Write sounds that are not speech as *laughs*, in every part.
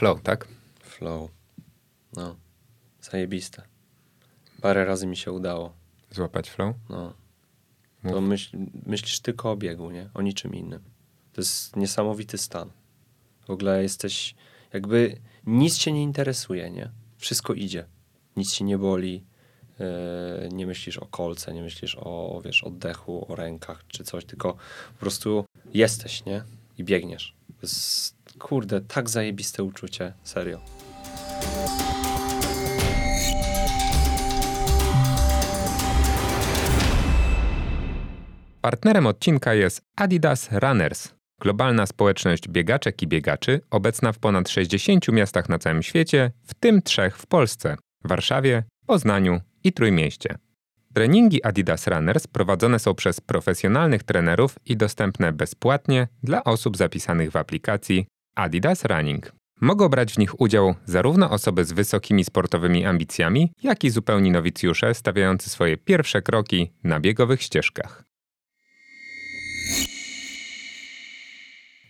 Flow, tak? Flow. No. Zajebiste. Parę razy mi się udało. Złapać flow? No. To myśl, myślisz tylko o biegu, nie? O niczym innym. To jest niesamowity stan. W ogóle jesteś jakby nic cię nie interesuje, nie? Wszystko idzie. Nic ci nie boli. Yy, nie myślisz o kolce, nie myślisz o, wiesz, oddechu, o rękach czy coś, tylko po prostu jesteś, nie? I biegniesz. To jest, kurde, tak zajebiste uczucie. Serio. Partnerem odcinka jest Adidas Runners, globalna społeczność biegaczek i biegaczy, obecna w ponad 60 miastach na całym świecie, w tym trzech w Polsce Warszawie, Poznaniu i Trójmieście. Treningi Adidas Runners prowadzone są przez profesjonalnych trenerów i dostępne bezpłatnie dla osób zapisanych w aplikacji Adidas Running. Mogą brać w nich udział zarówno osoby z wysokimi sportowymi ambicjami, jak i zupełni nowicjusze stawiający swoje pierwsze kroki na biegowych ścieżkach.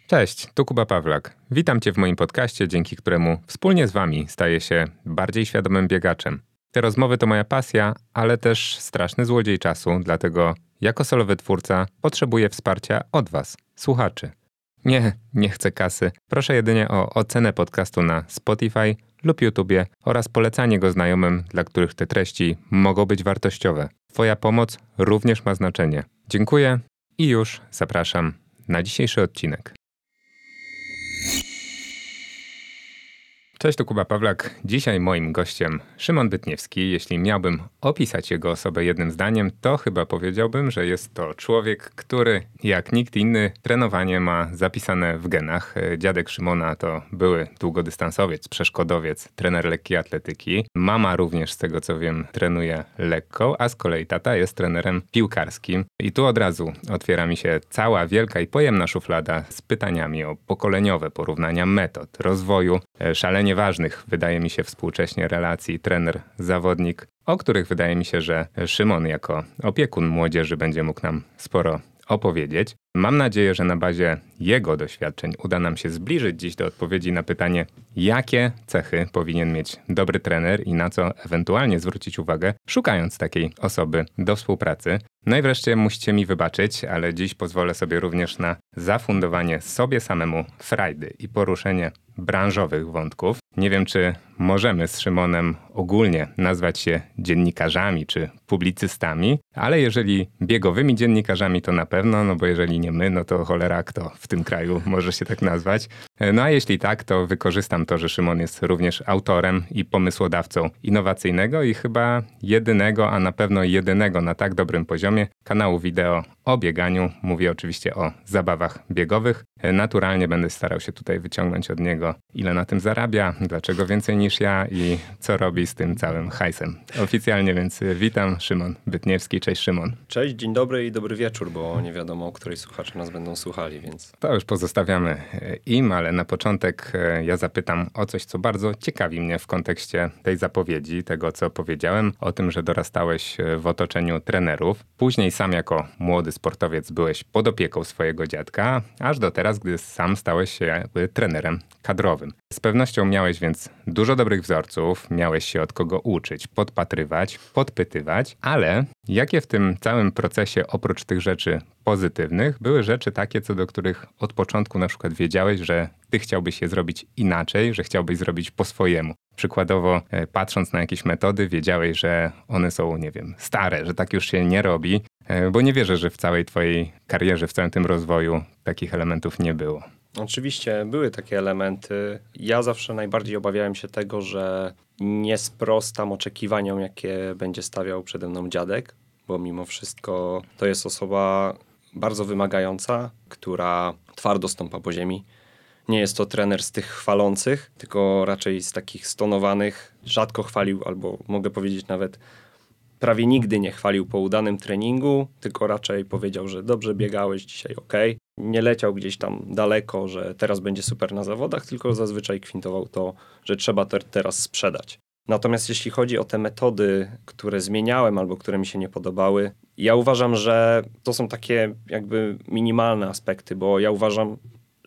Cześć, tu Kuba Pawlak. Witam Cię w moim podcaście, dzięki któremu wspólnie z Wami staję się bardziej świadomym biegaczem. Te rozmowy to moja pasja, ale też straszny złodziej czasu, dlatego jako solowy twórca potrzebuję wsparcia od Was, słuchaczy. Nie, nie chcę kasy. Proszę jedynie o ocenę podcastu na Spotify lub YouTubie oraz polecanie go znajomym, dla których te treści mogą być wartościowe. Twoja pomoc również ma znaczenie. Dziękuję i już zapraszam na dzisiejszy odcinek. Cześć, to Kuba Pawlak. Dzisiaj moim gościem Szymon Bytniewski. Jeśli miałbym opisać jego osobę jednym zdaniem, to chyba powiedziałbym, że jest to człowiek, który jak nikt inny trenowanie ma zapisane w genach. Dziadek Szymona to były długodystansowiec, przeszkodowiec, trener lekkiej atletyki. Mama również, z tego co wiem, trenuje lekką, a z kolei tata jest trenerem piłkarskim. I tu od razu otwiera mi się cała wielka i pojemna szuflada z pytaniami o pokoleniowe porównania metod, rozwoju, szalenie ważnych, wydaje mi się, współcześnie relacji trener-zawodnik, o których wydaje mi się, że Szymon jako opiekun młodzieży będzie mógł nam sporo opowiedzieć. Mam nadzieję, że na bazie jego doświadczeń uda nam się zbliżyć dziś do odpowiedzi na pytanie, jakie cechy powinien mieć dobry trener i na co ewentualnie zwrócić uwagę, szukając takiej osoby do współpracy. No i wreszcie musicie mi wybaczyć, ale dziś pozwolę sobie również na zafundowanie sobie samemu frajdy i poruszenie branżowych wątków. Nie wiem, czy możemy z Szymonem ogólnie nazwać się dziennikarzami czy publicystami, ale jeżeli biegowymi dziennikarzami, to na pewno, no bo jeżeli nie my, no to cholera kto w tym kraju może się tak nazwać. No a jeśli tak, to wykorzystam to, że Szymon jest również autorem i pomysłodawcą innowacyjnego i chyba jedynego, a na pewno jedynego na tak dobrym poziomie kanału wideo o bieganiu. Mówię oczywiście o zabawach biegowych. Naturalnie będę starał się tutaj wyciągnąć od niego, ile na tym zarabia, dlaczego więcej niż ja i co robi z tym całym hajsem. Oficjalnie więc witam, Szymon Bytniewski. Cześć Szymon. Cześć, dzień dobry i dobry wieczór, bo nie wiadomo, o której słuchacze nas będą słuchali, więc... To już pozostawiamy im, ale na początek e, ja zapytam o coś, co bardzo ciekawi mnie w kontekście tej zapowiedzi, tego co powiedziałem, o tym, że dorastałeś e, w otoczeniu trenerów. Później sam jako młody sportowiec byłeś pod opieką swojego dziadka, aż do teraz, gdy sam stałeś się trenerem kadrowym. Z pewnością miałeś więc dużo dobrych wzorców, miałeś się od kogo uczyć, podpatrywać, podpytywać, ale jakie w tym całym procesie oprócz tych rzeczy pozytywnych były rzeczy takie, co do których od początku na przykład wiedziałeś, że ty chciałbyś je zrobić inaczej, że chciałbyś zrobić po swojemu. Przykładowo, e, patrząc na jakieś metody, wiedziałeś, że one są, nie wiem, stare, że tak już się nie robi, e, bo nie wierzę, że w całej twojej karierze, w całym tym rozwoju takich elementów nie było. Oczywiście były takie elementy. Ja zawsze najbardziej obawiałem się tego, że nie sprostam oczekiwaniom, jakie będzie stawiał przede mną dziadek, bo mimo wszystko to jest osoba bardzo wymagająca, która twardo stąpa po ziemi. Nie jest to trener z tych chwalących, tylko raczej z takich stonowanych. Rzadko chwalił, albo mogę powiedzieć nawet prawie nigdy nie chwalił po udanym treningu, tylko raczej powiedział, że dobrze biegałeś dzisiaj, ok. Nie leciał gdzieś tam daleko, że teraz będzie super na zawodach, tylko zazwyczaj kwintował to, że trzeba te teraz sprzedać. Natomiast jeśli chodzi o te metody, które zmieniałem albo które mi się nie podobały, ja uważam, że to są takie jakby minimalne aspekty, bo ja uważam,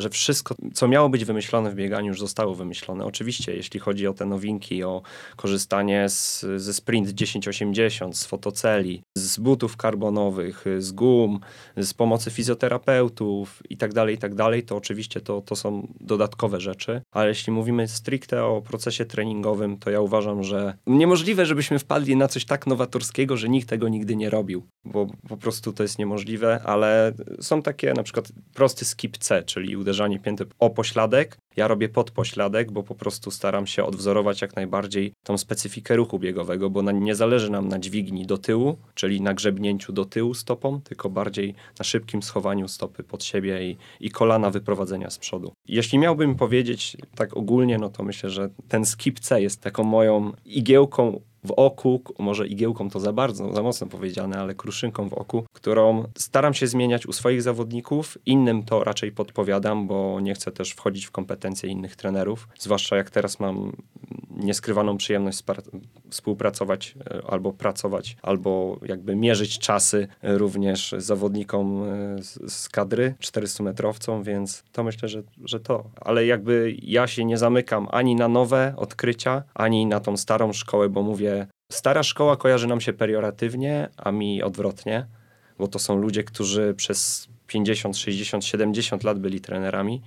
że wszystko, co miało być wymyślone w bieganiu, już zostało wymyślone. Oczywiście, jeśli chodzi o te nowinki, o korzystanie z, ze Sprint 1080, z fotoceli, z butów karbonowych, z gum, z pomocy fizjoterapeutów i tak dalej, i tak to oczywiście to, to są dodatkowe rzeczy. Ale jeśli mówimy stricte o procesie treningowym, to ja uważam, że niemożliwe, żebyśmy wpadli na coś tak nowatorskiego, że nikt tego nigdy nie robił, bo po prostu to jest niemożliwe, ale są takie na przykład prosty skip C, czyli uderzanie pięty o pośladek. Ja robię pod pośladek, bo po prostu staram się odwzorować jak najbardziej tą specyfikę ruchu biegowego, bo na, nie zależy nam na dźwigni do tyłu, czyli na grzebnięciu do tyłu stopą, tylko bardziej na szybkim schowaniu stopy pod siebie i, i kolana wyprowadzenia z przodu. Jeśli miałbym powiedzieć tak ogólnie, no to myślę, że ten skip C jest taką moją igiełką w oku, może igiełką to za bardzo, za mocno powiedziane, ale kruszynką w oku, którą staram się zmieniać u swoich zawodników. Innym to raczej podpowiadam, bo nie chcę też wchodzić w kompetencje innych trenerów. Zwłaszcza jak teraz mam nieskrywaną przyjemność współpracować e, albo pracować, albo jakby mierzyć czasy również zawodnikom e, z, z kadry 400-metrowcom, więc to myślę, że, że to. Ale jakby ja się nie zamykam ani na nowe odkrycia, ani na tą starą szkołę, bo mówię, stara szkoła kojarzy nam się perioratywnie, a mi odwrotnie, bo to są ludzie, którzy przez 50, 60, 70 lat byli trenerami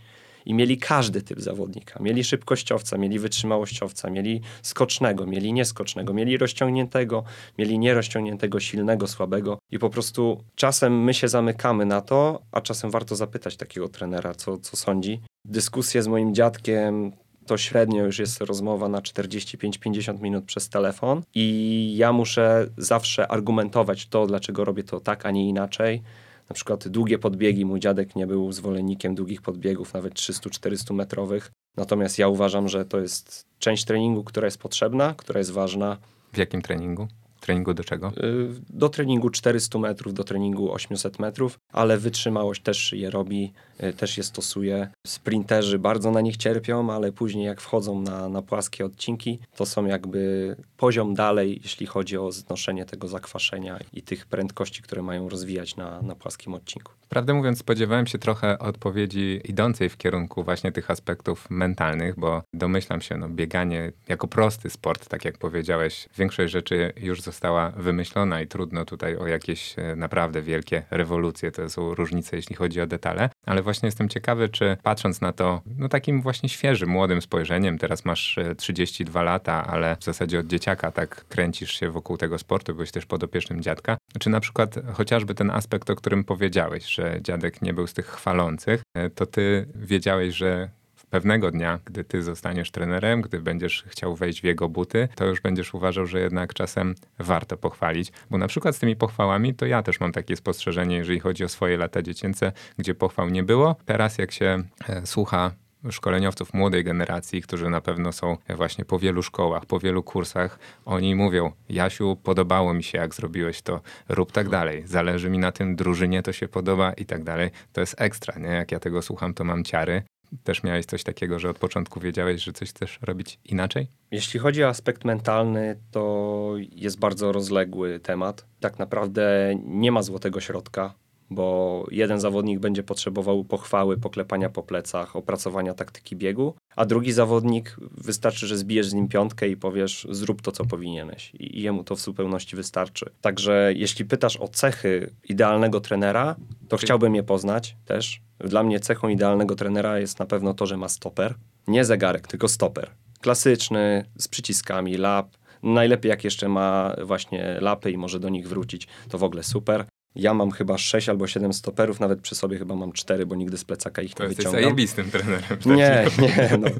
i mieli każdy typ zawodnika. Mieli szybkościowca, mieli wytrzymałościowca, mieli skocznego, mieli nieskocznego, mieli rozciągniętego, mieli nierozciągniętego, silnego, słabego i po prostu czasem my się zamykamy na to, a czasem warto zapytać takiego trenera, co, co sądzi. Dyskusje z moim dziadkiem to średnio już jest rozmowa na 45-50 minut przez telefon i ja muszę zawsze argumentować to, dlaczego robię to tak, a nie inaczej na przykład długie podbiegi. Mój dziadek nie był zwolennikiem długich podbiegów, nawet 300-400 metrowych. Natomiast ja uważam, że to jest część treningu, która jest potrzebna, która jest ważna. W jakim treningu? Treningu do czego? Y, do treningu 400 metrów, do treningu 800 metrów, ale wytrzymałość też je robi, y, też je stosuje. Sprinterzy bardzo na nich cierpią, ale później jak wchodzą na, na płaskie odcinki, to są jakby poziom dalej, jeśli chodzi o znoszenie tego zakwaszenia i tych prędkości, które mają rozwijać na, na płaskim odcinku. Prawdę mówiąc, spodziewałem się trochę odpowiedzi idącej w kierunku właśnie tych aspektów mentalnych, bo domyślam się, no, bieganie jako prosty sport, tak jak powiedziałeś, większość rzeczy już została wymyślona i trudno tutaj o jakieś e, naprawdę wielkie rewolucje. To są różnice, jeśli chodzi o detale, ale właśnie jestem ciekawy, czy patrząc na to, no takim właśnie świeżym, młodym spojrzeniem, teraz masz 32 e, lata, ale w zasadzie od dzieciaka tak kręcisz się wokół tego sportu, byłeś też podopiecznym dziadka, czy na przykład chociażby ten aspekt, o którym powiedziałeś, że dziadek nie był z tych chwalących, e, to ty wiedziałeś, że pewnego dnia, gdy ty zostaniesz trenerem, gdy będziesz chciał wejść w jego buty, to już będziesz uważał, że jednak czasem warto pochwalić. Bo na przykład z tymi pochwałami, to ja też mam takie spostrzeżenie, jeżeli chodzi o swoje lata dziecięce, gdzie pochwał nie było. Teraz jak się e, słucha szkoleniowców młodej generacji, którzy na pewno są właśnie po wielu szkołach, po wielu kursach, oni mówią: Jasiu, podobało mi się, jak zrobiłeś to, rób tak dalej, zależy mi na tym, drużynie to się podoba i tak dalej. To jest ekstra, nie? Jak ja tego słucham, to mam ciary. Też miałeś coś takiego, że od początku wiedziałeś, że coś chcesz robić inaczej? Jeśli chodzi o aspekt mentalny, to jest bardzo rozległy temat. Tak naprawdę nie ma złotego środka bo jeden zawodnik będzie potrzebował pochwały, poklepania po plecach, opracowania taktyki biegu, a drugi zawodnik wystarczy, że zbijesz z nim piątkę i powiesz zrób to, co powinieneś i jemu to w zupełności wystarczy. Także jeśli pytasz o cechy idealnego trenera, to chciałbym je poznać też. Dla mnie cechą idealnego trenera jest na pewno to, że ma stoper. Nie zegarek, tylko stoper. Klasyczny, z przyciskami, lap, Najlepiej jak jeszcze ma właśnie lapy i może do nich wrócić, to w ogóle super. Ja mam chyba 6 albo 7 stoperów, nawet przy sobie chyba mam 4, bo nigdy z plecaka ich to nie wyciągam. To zajebistym trenerem. Nie, nie. No. E,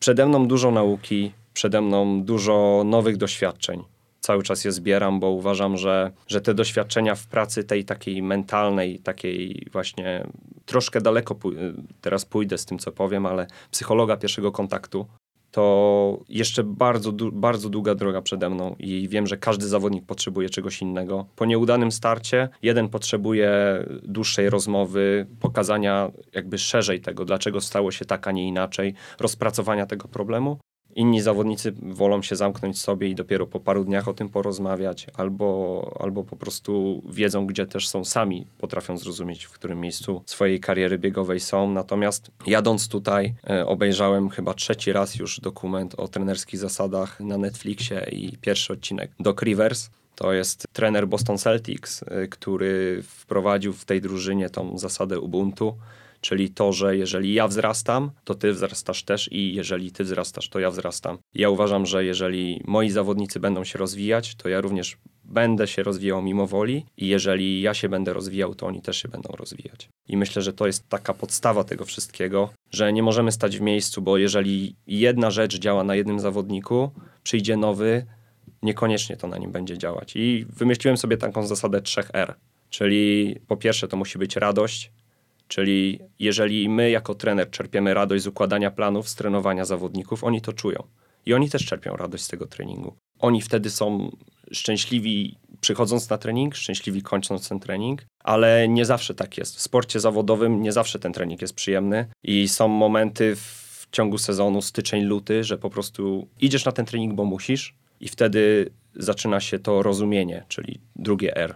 przede mną dużo nauki, przede mną dużo nowych doświadczeń. Cały czas je zbieram, bo uważam, że, że te doświadczenia w pracy tej takiej mentalnej, takiej właśnie troszkę daleko pój- teraz pójdę z tym, co powiem, ale psychologa pierwszego kontaktu, to jeszcze bardzo, bardzo długa droga przede mną i wiem, że każdy zawodnik potrzebuje czegoś innego. Po nieudanym starcie jeden potrzebuje dłuższej rozmowy, pokazania jakby szerzej tego, dlaczego stało się tak, a nie inaczej, rozpracowania tego problemu. Inni zawodnicy wolą się zamknąć sobie i dopiero po paru dniach o tym porozmawiać, albo, albo po prostu wiedzą, gdzie też są sami, potrafią zrozumieć, w którym miejscu swojej kariery biegowej są. Natomiast jadąc tutaj, e, obejrzałem chyba trzeci raz już dokument o trenerskich zasadach na Netflixie i pierwszy odcinek Doc Rivers. To jest trener Boston Celtics, e, który wprowadził w tej drużynie tą zasadę Ubuntu Czyli to, że jeżeli ja wzrastam, to ty wzrastasz też i jeżeli ty wzrastasz, to ja wzrastam. Ja uważam, że jeżeli moi zawodnicy będą się rozwijać, to ja również będę się rozwijał mimo woli i jeżeli ja się będę rozwijał, to oni też się będą rozwijać. I myślę, że to jest taka podstawa tego wszystkiego, że nie możemy stać w miejscu, bo jeżeli jedna rzecz działa na jednym zawodniku, przyjdzie nowy, niekoniecznie to na nim będzie działać. I wymyśliłem sobie taką zasadę 3R. Czyli po pierwsze to musi być radość, Czyli jeżeli my jako trener czerpiemy radość z układania planów, z trenowania zawodników, oni to czują. I oni też czerpią radość z tego treningu. Oni wtedy są szczęśliwi przychodząc na trening, szczęśliwi kończąc ten trening, ale nie zawsze tak jest. W sporcie zawodowym nie zawsze ten trening jest przyjemny i są momenty w ciągu sezonu, styczeń, luty, że po prostu idziesz na ten trening, bo musisz i wtedy zaczyna się to rozumienie, czyli drugie R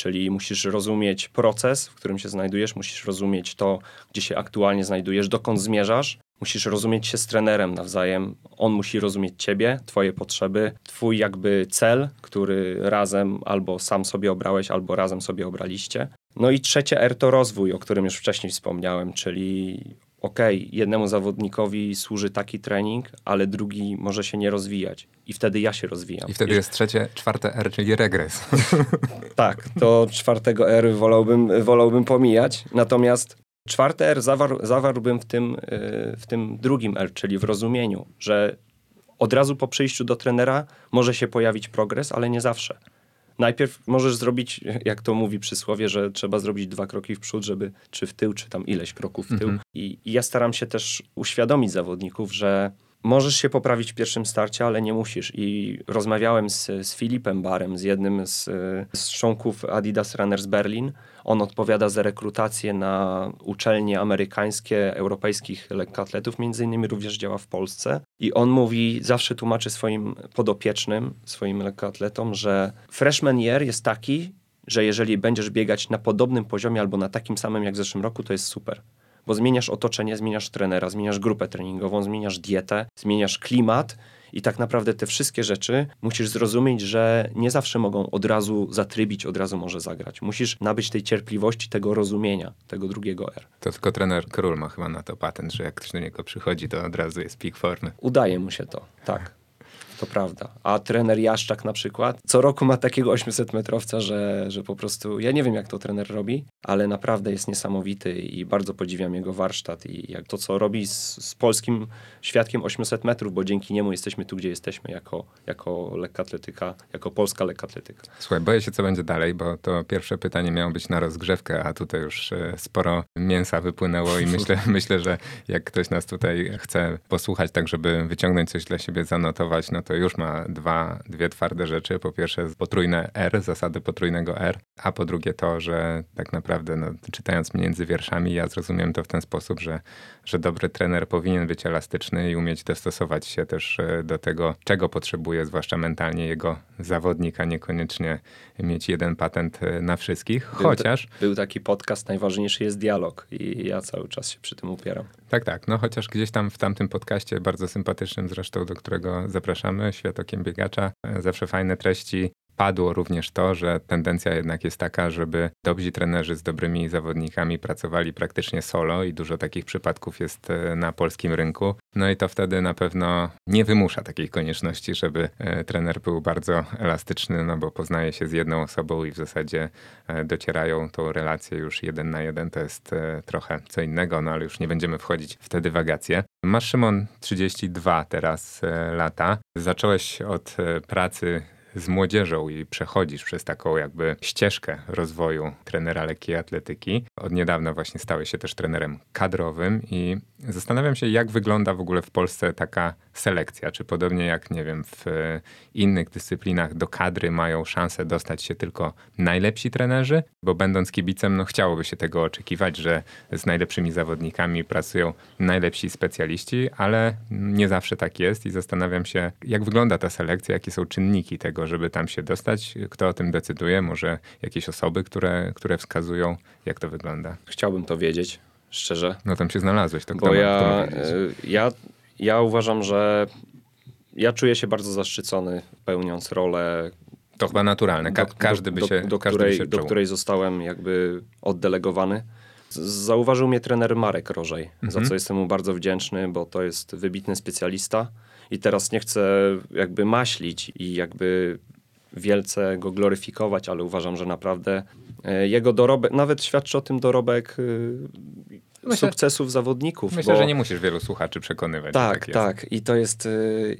Czyli musisz rozumieć proces, w którym się znajdujesz, musisz rozumieć to, gdzie się aktualnie znajdujesz, dokąd zmierzasz. Musisz rozumieć się z trenerem nawzajem. On musi rozumieć ciebie, twoje potrzeby, twój jakby cel, który razem albo sam sobie obrałeś, albo razem sobie obraliście. No i trzecie R to rozwój, o którym już wcześniej wspomniałem, czyli okay, jednemu zawodnikowi służy taki trening, ale drugi może się nie rozwijać. I wtedy ja się rozwijam. I wtedy jest trzecie, czwarte R, czyli regres. *laughs* tak, to czwartego R wolałbym, wolałbym pomijać. Natomiast czwarte R zawarł, zawarłbym w tym, y, w tym drugim R, czyli w rozumieniu, że od razu po przyjściu do trenera może się pojawić progres, ale nie zawsze najpierw możesz zrobić, jak to mówi przysłowie, że trzeba zrobić dwa kroki w przód, żeby czy w tył, czy tam ileś kroków w tył. Mhm. I, I ja staram się też uświadomić zawodników, że możesz się poprawić w pierwszym starcie, ale nie musisz. I rozmawiałem z, z Filipem Barem, z jednym z, z członków Adidas Runners Berlin. On odpowiada za rekrutację na uczelnie amerykańskie, europejskich lekkoatletów, między innymi również działa w Polsce. I on mówi, zawsze tłumaczy swoim podopiecznym, swoim lekkoatletom, że freshman year jest taki, że jeżeli będziesz biegać na podobnym poziomie albo na takim samym jak w zeszłym roku, to jest super bo zmieniasz otoczenie, zmieniasz trenera, zmieniasz grupę treningową, zmieniasz dietę, zmieniasz klimat i tak naprawdę te wszystkie rzeczy musisz zrozumieć, że nie zawsze mogą od razu zatrybić, od razu może zagrać. Musisz nabyć tej cierpliwości, tego rozumienia, tego drugiego R. To tylko trener Król ma chyba na to patent, że jak ktoś do niego przychodzi, to od razu jest peak formy. Udaje mu się to, tak to prawda. A trener Jaszczak na przykład co roku ma takiego 800 metrowca, że, że po prostu ja nie wiem jak to trener robi, ale naprawdę jest niesamowity i bardzo podziwiam jego warsztat i jak to co robi z, z polskim świadkiem 800 metrów, bo dzięki niemu jesteśmy tu, gdzie jesteśmy jako, jako lekkoatletyka, jako polska lekkoatletyka. Słuchaj, boję się co będzie dalej, bo to pierwsze pytanie miało być na rozgrzewkę, a tutaj już e, sporo mięsa wypłynęło i *laughs* myślę, myślę, że jak ktoś nas tutaj chce posłuchać tak, żeby wyciągnąć coś dla siebie, zanotować, no to to już ma dwa, dwie twarde rzeczy. Po pierwsze potrójne R, zasady potrójnego R, a po drugie to, że tak naprawdę no, czytając między wierszami, ja zrozumiem to w ten sposób, że, że dobry trener powinien być elastyczny i umieć dostosować się też e, do tego, czego potrzebuje, zwłaszcza mentalnie jego zawodnika, niekoniecznie mieć jeden patent e, na wszystkich, był chociaż... był taki podcast, najważniejszy jest dialog i ja cały czas się przy tym upieram. Tak, tak, no chociaż gdzieś tam w tamtym podcaście, bardzo sympatycznym zresztą, do którego zapraszamy, Świat Okiem Biegacza, e, zawsze fajne treści, padło również to, że tendencja jednak jest taka, żeby dobrzy trenerzy z dobrymi zawodnikami pracowali praktycznie solo i dużo takich przypadków jest e, na polskim rynku. No i to wtedy na pewno nie wymusza takiej konieczności, żeby e, trener był bardzo elastyczny, no bo poznaje się z jedną osobą i w zasadzie e, docierają tą relację już jeden na jeden. To jest trochę co innego, no ale już nie będziemy wchodzić w wagacje. Masz Szymon 32 teraz lata. Zacząłeś od pracy z młodzieżą i przechodzisz przez taką jakby ścieżkę rozwoju trenera lekkiej atletyki. Od niedawna właśnie stałeś się też trenerem kadrowym i Zastanawiam się, jak wygląda w ogóle w Polsce taka selekcja. Czy podobnie jak, nie wiem, w innych dyscyplinach do kadry mają szansę dostać się tylko najlepsi trenerzy? Bo będąc kibicem, no chciałoby się tego oczekiwać, że z najlepszymi zawodnikami pracują najlepsi specjaliści, ale nie zawsze tak jest i zastanawiam się, jak wygląda ta selekcja, jakie są czynniki tego, żeby tam się dostać, kto o tym decyduje, może jakieś osoby, które, które wskazują, jak to wygląda. Chciałbym to wiedzieć szczerze. No tam się znalazłeś, kto Bo ja, e, ja, ja uważam, że ja czuję się bardzo zaszczycony pełniąc rolę. To chyba naturalne, Ka każdy by się do, do, której, by się do której zostałem jakby oddelegowany. Zauważył mnie trener Marek Rożej, mhm. za co jestem mu bardzo wdzięczny, bo to jest wybitny specjalista i teraz nie chcę jakby maślić i jakby wielce go gloryfikować, ale uważam, że naprawdę jego dorobek, nawet świadczy o tym dorobek e, Myślę, sukcesów zawodników. Myślę, bo... że nie musisz wielu słuchaczy przekonywać. Tak, tak, tak. I to, jest, e,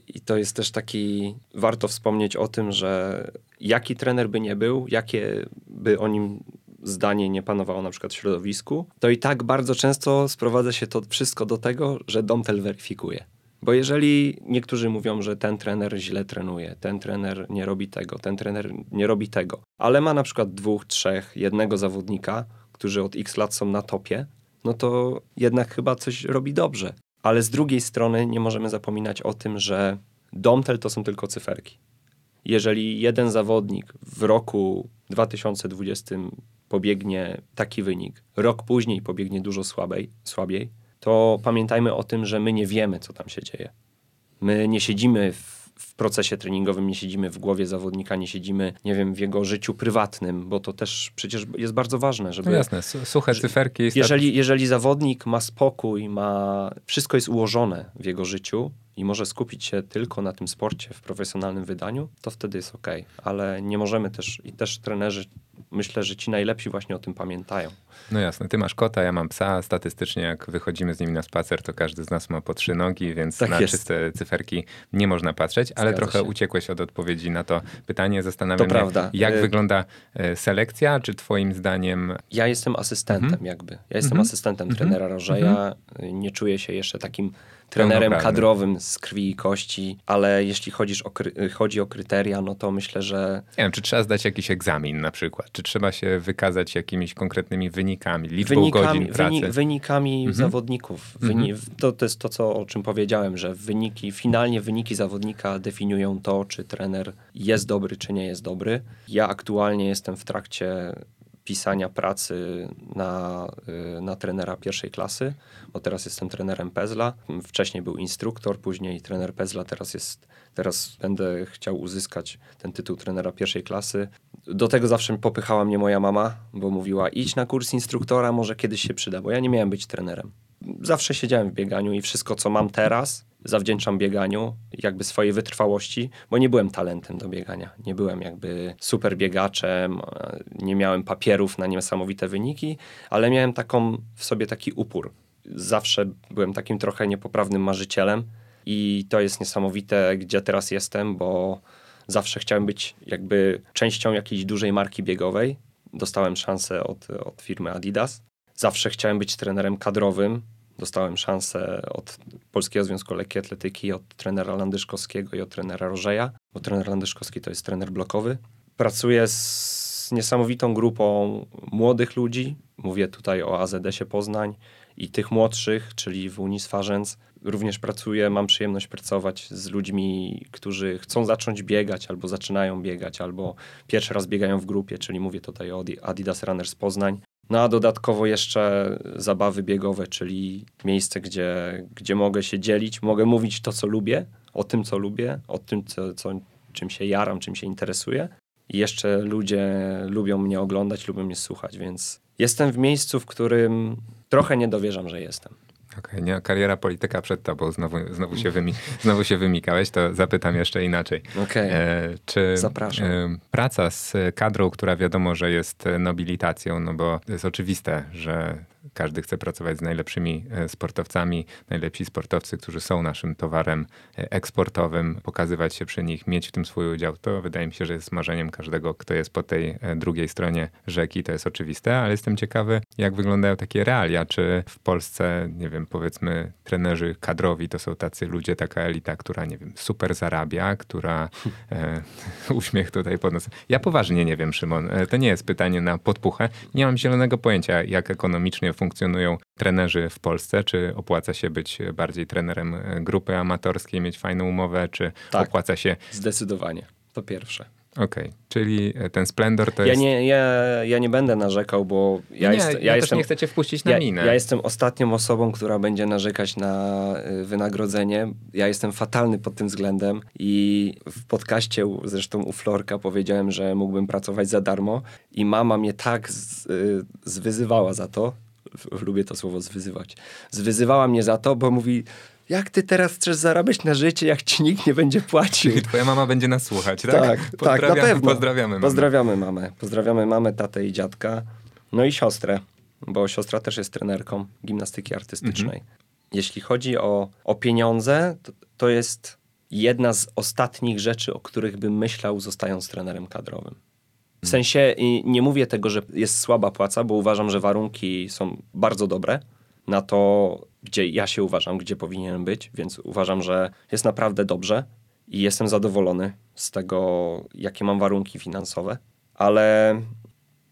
I to jest też taki, warto wspomnieć o tym, że jaki trener by nie był, jakie by o nim zdanie nie panowało na przykład w środowisku, to i tak bardzo często sprowadza się to wszystko do tego, że Domtel weryfikuje. Bo jeżeli niektórzy mówią, że ten trener źle trenuje, ten trener nie robi tego, ten trener nie robi tego, ale ma na przykład dwóch, trzech, jednego zawodnika, którzy od x lat są na topie, no to jednak chyba coś robi dobrze. Ale z drugiej strony nie możemy zapominać o tym, że Domtel to są tylko cyferki. Jeżeli jeden zawodnik w roku 2020 pobiegnie taki wynik, rok później pobiegnie dużo słabej, słabiej, to pamiętajmy o tym, że my nie wiemy, co tam się dzieje. My nie siedzimy w, w, procesie treningowym, nie siedzimy w głowie zawodnika, nie siedzimy, nie wiem, w jego życiu prywatnym, bo to też przecież jest bardzo ważne, żeby... No jasne, suche cyferki. Jeżeli, jeżeli zawodnik ma spokój, ma... wszystko jest ułożone w jego życiu, i może skupić się tylko na tym sporcie w profesjonalnym wydaniu, to wtedy jest ok. Ale nie możemy też, i też trenerzy, myślę, że ci najlepsi właśnie o tym pamiętają. No jasne, ty masz kota, ja mam psa. Statystycznie, jak wychodzimy z nimi na spacer, to każdy z nas ma po trzy nogi, więc tak na jest. czyste cyferki nie można patrzeć, ale Zgadza trochę się. uciekłeś od odpowiedzi na to pytanie. Zastanawiam to się, prawda. jak y wygląda e, selekcja, czy twoim zdaniem... Ja jestem asystentem mhm. jakby. Ja jestem mhm. asystentem mhm. trenera Rożeja. Mhm. Nie czuję się jeszcze takim trenerem kadrowym z krwi i kości, ale jeśli chodzisz o chodzi o kryteria, no to myślę, że... Nie wiem, czy trzeba zdać jakiś egzamin na przykład? Czy trzeba się wykazać jakimiś konkretnymi wynikami, liczbą wynikami, godzin pracy? Wynik, wynikami mhm. zawodników. Wyni mhm. to, to jest to, co, o czym powiedziałem, że wyniki, finalnie wyniki zawodnika definiują to, czy trener jest dobry, czy nie jest dobry. Ja aktualnie jestem w trakcie pisania pracy na, y, na trenera pierwszej klasy, bo teraz jestem trenerem Pezla. Wcześniej był instruktor, później trener Pezla, teraz jest, teraz będę chciał uzyskać ten tytuł trenera pierwszej klasy. Do tego zawsze popychała mnie moja mama, bo mówiła idź na kurs instruktora, może kiedyś się przyda, bo ja nie miałem być trenerem. Zawsze siedziałem w bieganiu i wszystko, co mam teraz, zawdzięczam bieganiu, jakby swojej wytrwałości, bo nie byłem talentem do biegania. Nie byłem jakby super biegaczem, nie miałem papierów na niesamowite wyniki, ale miałem taką w sobie taki upór. Zawsze byłem takim trochę niepoprawnym marzycielem i to jest niesamowite, gdzie teraz jestem, bo zawsze chciałem być jakby częścią jakiejś dużej marki biegowej. Dostałem szansę od, od firmy Adidas. Zawsze chciałem być trenerem kadrowym, Dostałem szansę od Polskiego Związku Lekkiej Atletyki, od trenera Landyszkowskiego i od trenera Rożeja, bo trener Landyszkowski to jest trener blokowy. Pracuję z niesamowitą grupą młodych ludzi. Mówię tutaj o AZS-ie Poznań i tych młodszych, czyli w Unii Swarzędz. Również pracuję, mam przyjemność pracować z ludźmi, którzy chcą zacząć biegać, albo zaczynają biegać, albo pierwszy raz biegają w grupie, czyli mówię tutaj o Adidas Runners Poznań. No a dodatkowo jeszcze zabawy biegowe, czyli miejsce, gdzie, gdzie mogę się dzielić, mogę mówić to, co lubię, o tym, co lubię, o tym, co, co, czym się jaram, czym się interesuję. I jeszcze ludzie lubią mnie oglądać, lubią mnie słuchać, więc jestem w miejscu, w którym trochę nie dowierzam, że jestem. Okej, okay, kariera polityka przed tobą, znowu, znowu, się wymi *laughs* znowu się wymikałeś, to zapytam jeszcze inaczej. Okej, okay. e, czy Zapraszam. E, praca z kadrą, która wiadomo, że jest nobilitacją, no bo to jest oczywiste, że każdy chce pracować z najlepszymi e, sportowcami, najlepsi sportowcy, którzy są naszym towarem e, eksportowym, pokazywać się przy nich, mieć w tym swój udział. To wydaje mi się, że jest marzeniem każdego, kto jest po tej e, drugiej stronie rzeki. To jest oczywiste, ale jestem ciekawy, jak wyglądają takie realia. Czy w Polsce, nie wiem, powiedzmy, trenerzy kadrowi to są tacy ludzie, taka elita, która, nie wiem, super zarabia, która e, *laughs* uśmiech tutaj pod nos. Ja poważnie nie wiem, Szymon. To nie jest pytanie na podpuchę. Nie mam zielonego pojęcia, jak ekonomicznie funkcjonują trenerzy w Polsce. Czy opłaca się być bardziej trenerem grupy amatorskiej, mieć fajną umowę, czy tak, opłaca się... zdecydowanie. To pierwsze. Okej, okay. czyli ten splendor to ja jest... Nie, ja, ja nie będę narzekał, bo ja, nie, jest, ja, ja jestem... nie chcecie wpuścić na ja, minę. Ja jestem ostatnią osobą, która będzie narzekać na y, wynagrodzenie. Ja jestem fatalny pod tym względem i w podcaście zresztą u Florka powiedziałem, że mógłbym pracować za darmo i mama mnie tak z, zwyzywała za to, lubię to słowo zwyzywać, zwyzywała mnie za to, bo mówi jak ty teraz chcesz zarabiać na życie, jak ci nikt nie będzie płacił? Czyli *laughs* twoja mama będzie nas słuchać, tak? Tak, tak, na pewno. Pozdrawiamy mamę. Pozdrawiamy mamę. Pozdrawiamy mamę, tatę i dziadka. No i siostrę, bo siostra też jest trenerką gimnastyki artystycznej. Mhm. Jeśli chodzi o, o pieniądze, to, to jest jedna z ostatnich rzeczy, o których bym myślał, zostając trenerem kadrowym. W sensie nie mówię tego, że jest słaba płaca, bo uważam, że warunki są bardzo dobre na to, gdzie ja się uważam, gdzie powinienem być, więc uważam, że jest naprawdę dobrze i jestem zadowolony z tego, jakie mam warunki finansowe, ale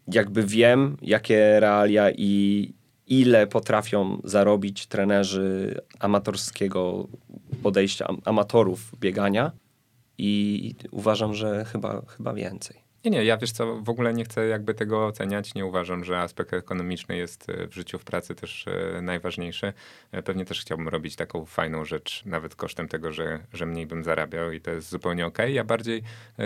jakby wiem, jakie realia i ile potrafią zarobić trenerzy amatorskiego podejścia, amatorów biegania i uważam, że chyba, chyba więcej. Nie, nie, ja wiesz co, w ogóle nie chcę jakby tego oceniać. Nie uważam, że aspekt ekonomiczny jest e, w życiu w pracy też e, najważniejszy. E, pewnie też chciałbym robić taką fajną rzecz, nawet kosztem tego, że, że mniej bym zarabiał i to jest zupełnie okej. Okay. Ja bardziej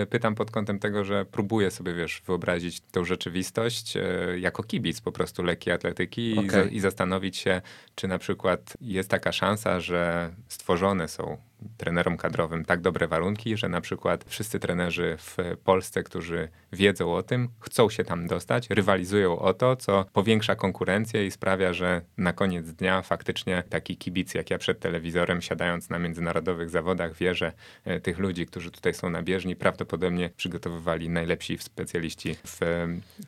pytam pod kątem tego, że próbuję sobie, wiesz, wyobrazić tą rzeczywistość jako kibic po prostu lekkiej atletyki okay. i, i zastanowić się, czy na przykład jest taka szansa, że stworzone są trenerom kadrowym tak dobre warunki, że na przykład wszyscy trenerzy w Polsce, którzy wiedzą o tym, chcą się tam dostać, rywalizują o to, co powiększa konkurencję i sprawia, że na koniec dnia faktycznie taki kibic jak ja przed telewizorem, siadając na międzynarodowych zawodach, wie, że e, tych ludzi, którzy tutaj są na bieżni, prawdopodobnie przygotowywali najlepsi specjaliści w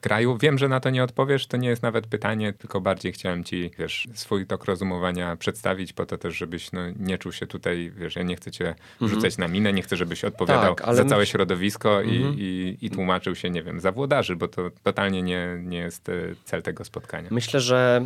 kraju. Wiem, że na to nie odpowiesz, to nie jest nawet pytanie, tylko bardziej chciałem ci, wiesz, swój tok rozumowania przedstawić po to też, żebyś no, nie czuł się tutaj, wiesz, ja nie chcę cię mhm. rzucać na minę, nie chcę, żebyś odpowiadał tak, za całe środowisko i, mhm. i, i tłumaczył się, nie wiem, za włodarzy, bo to totalnie nie, nie jest e, cel tego spotkania. Myślę, że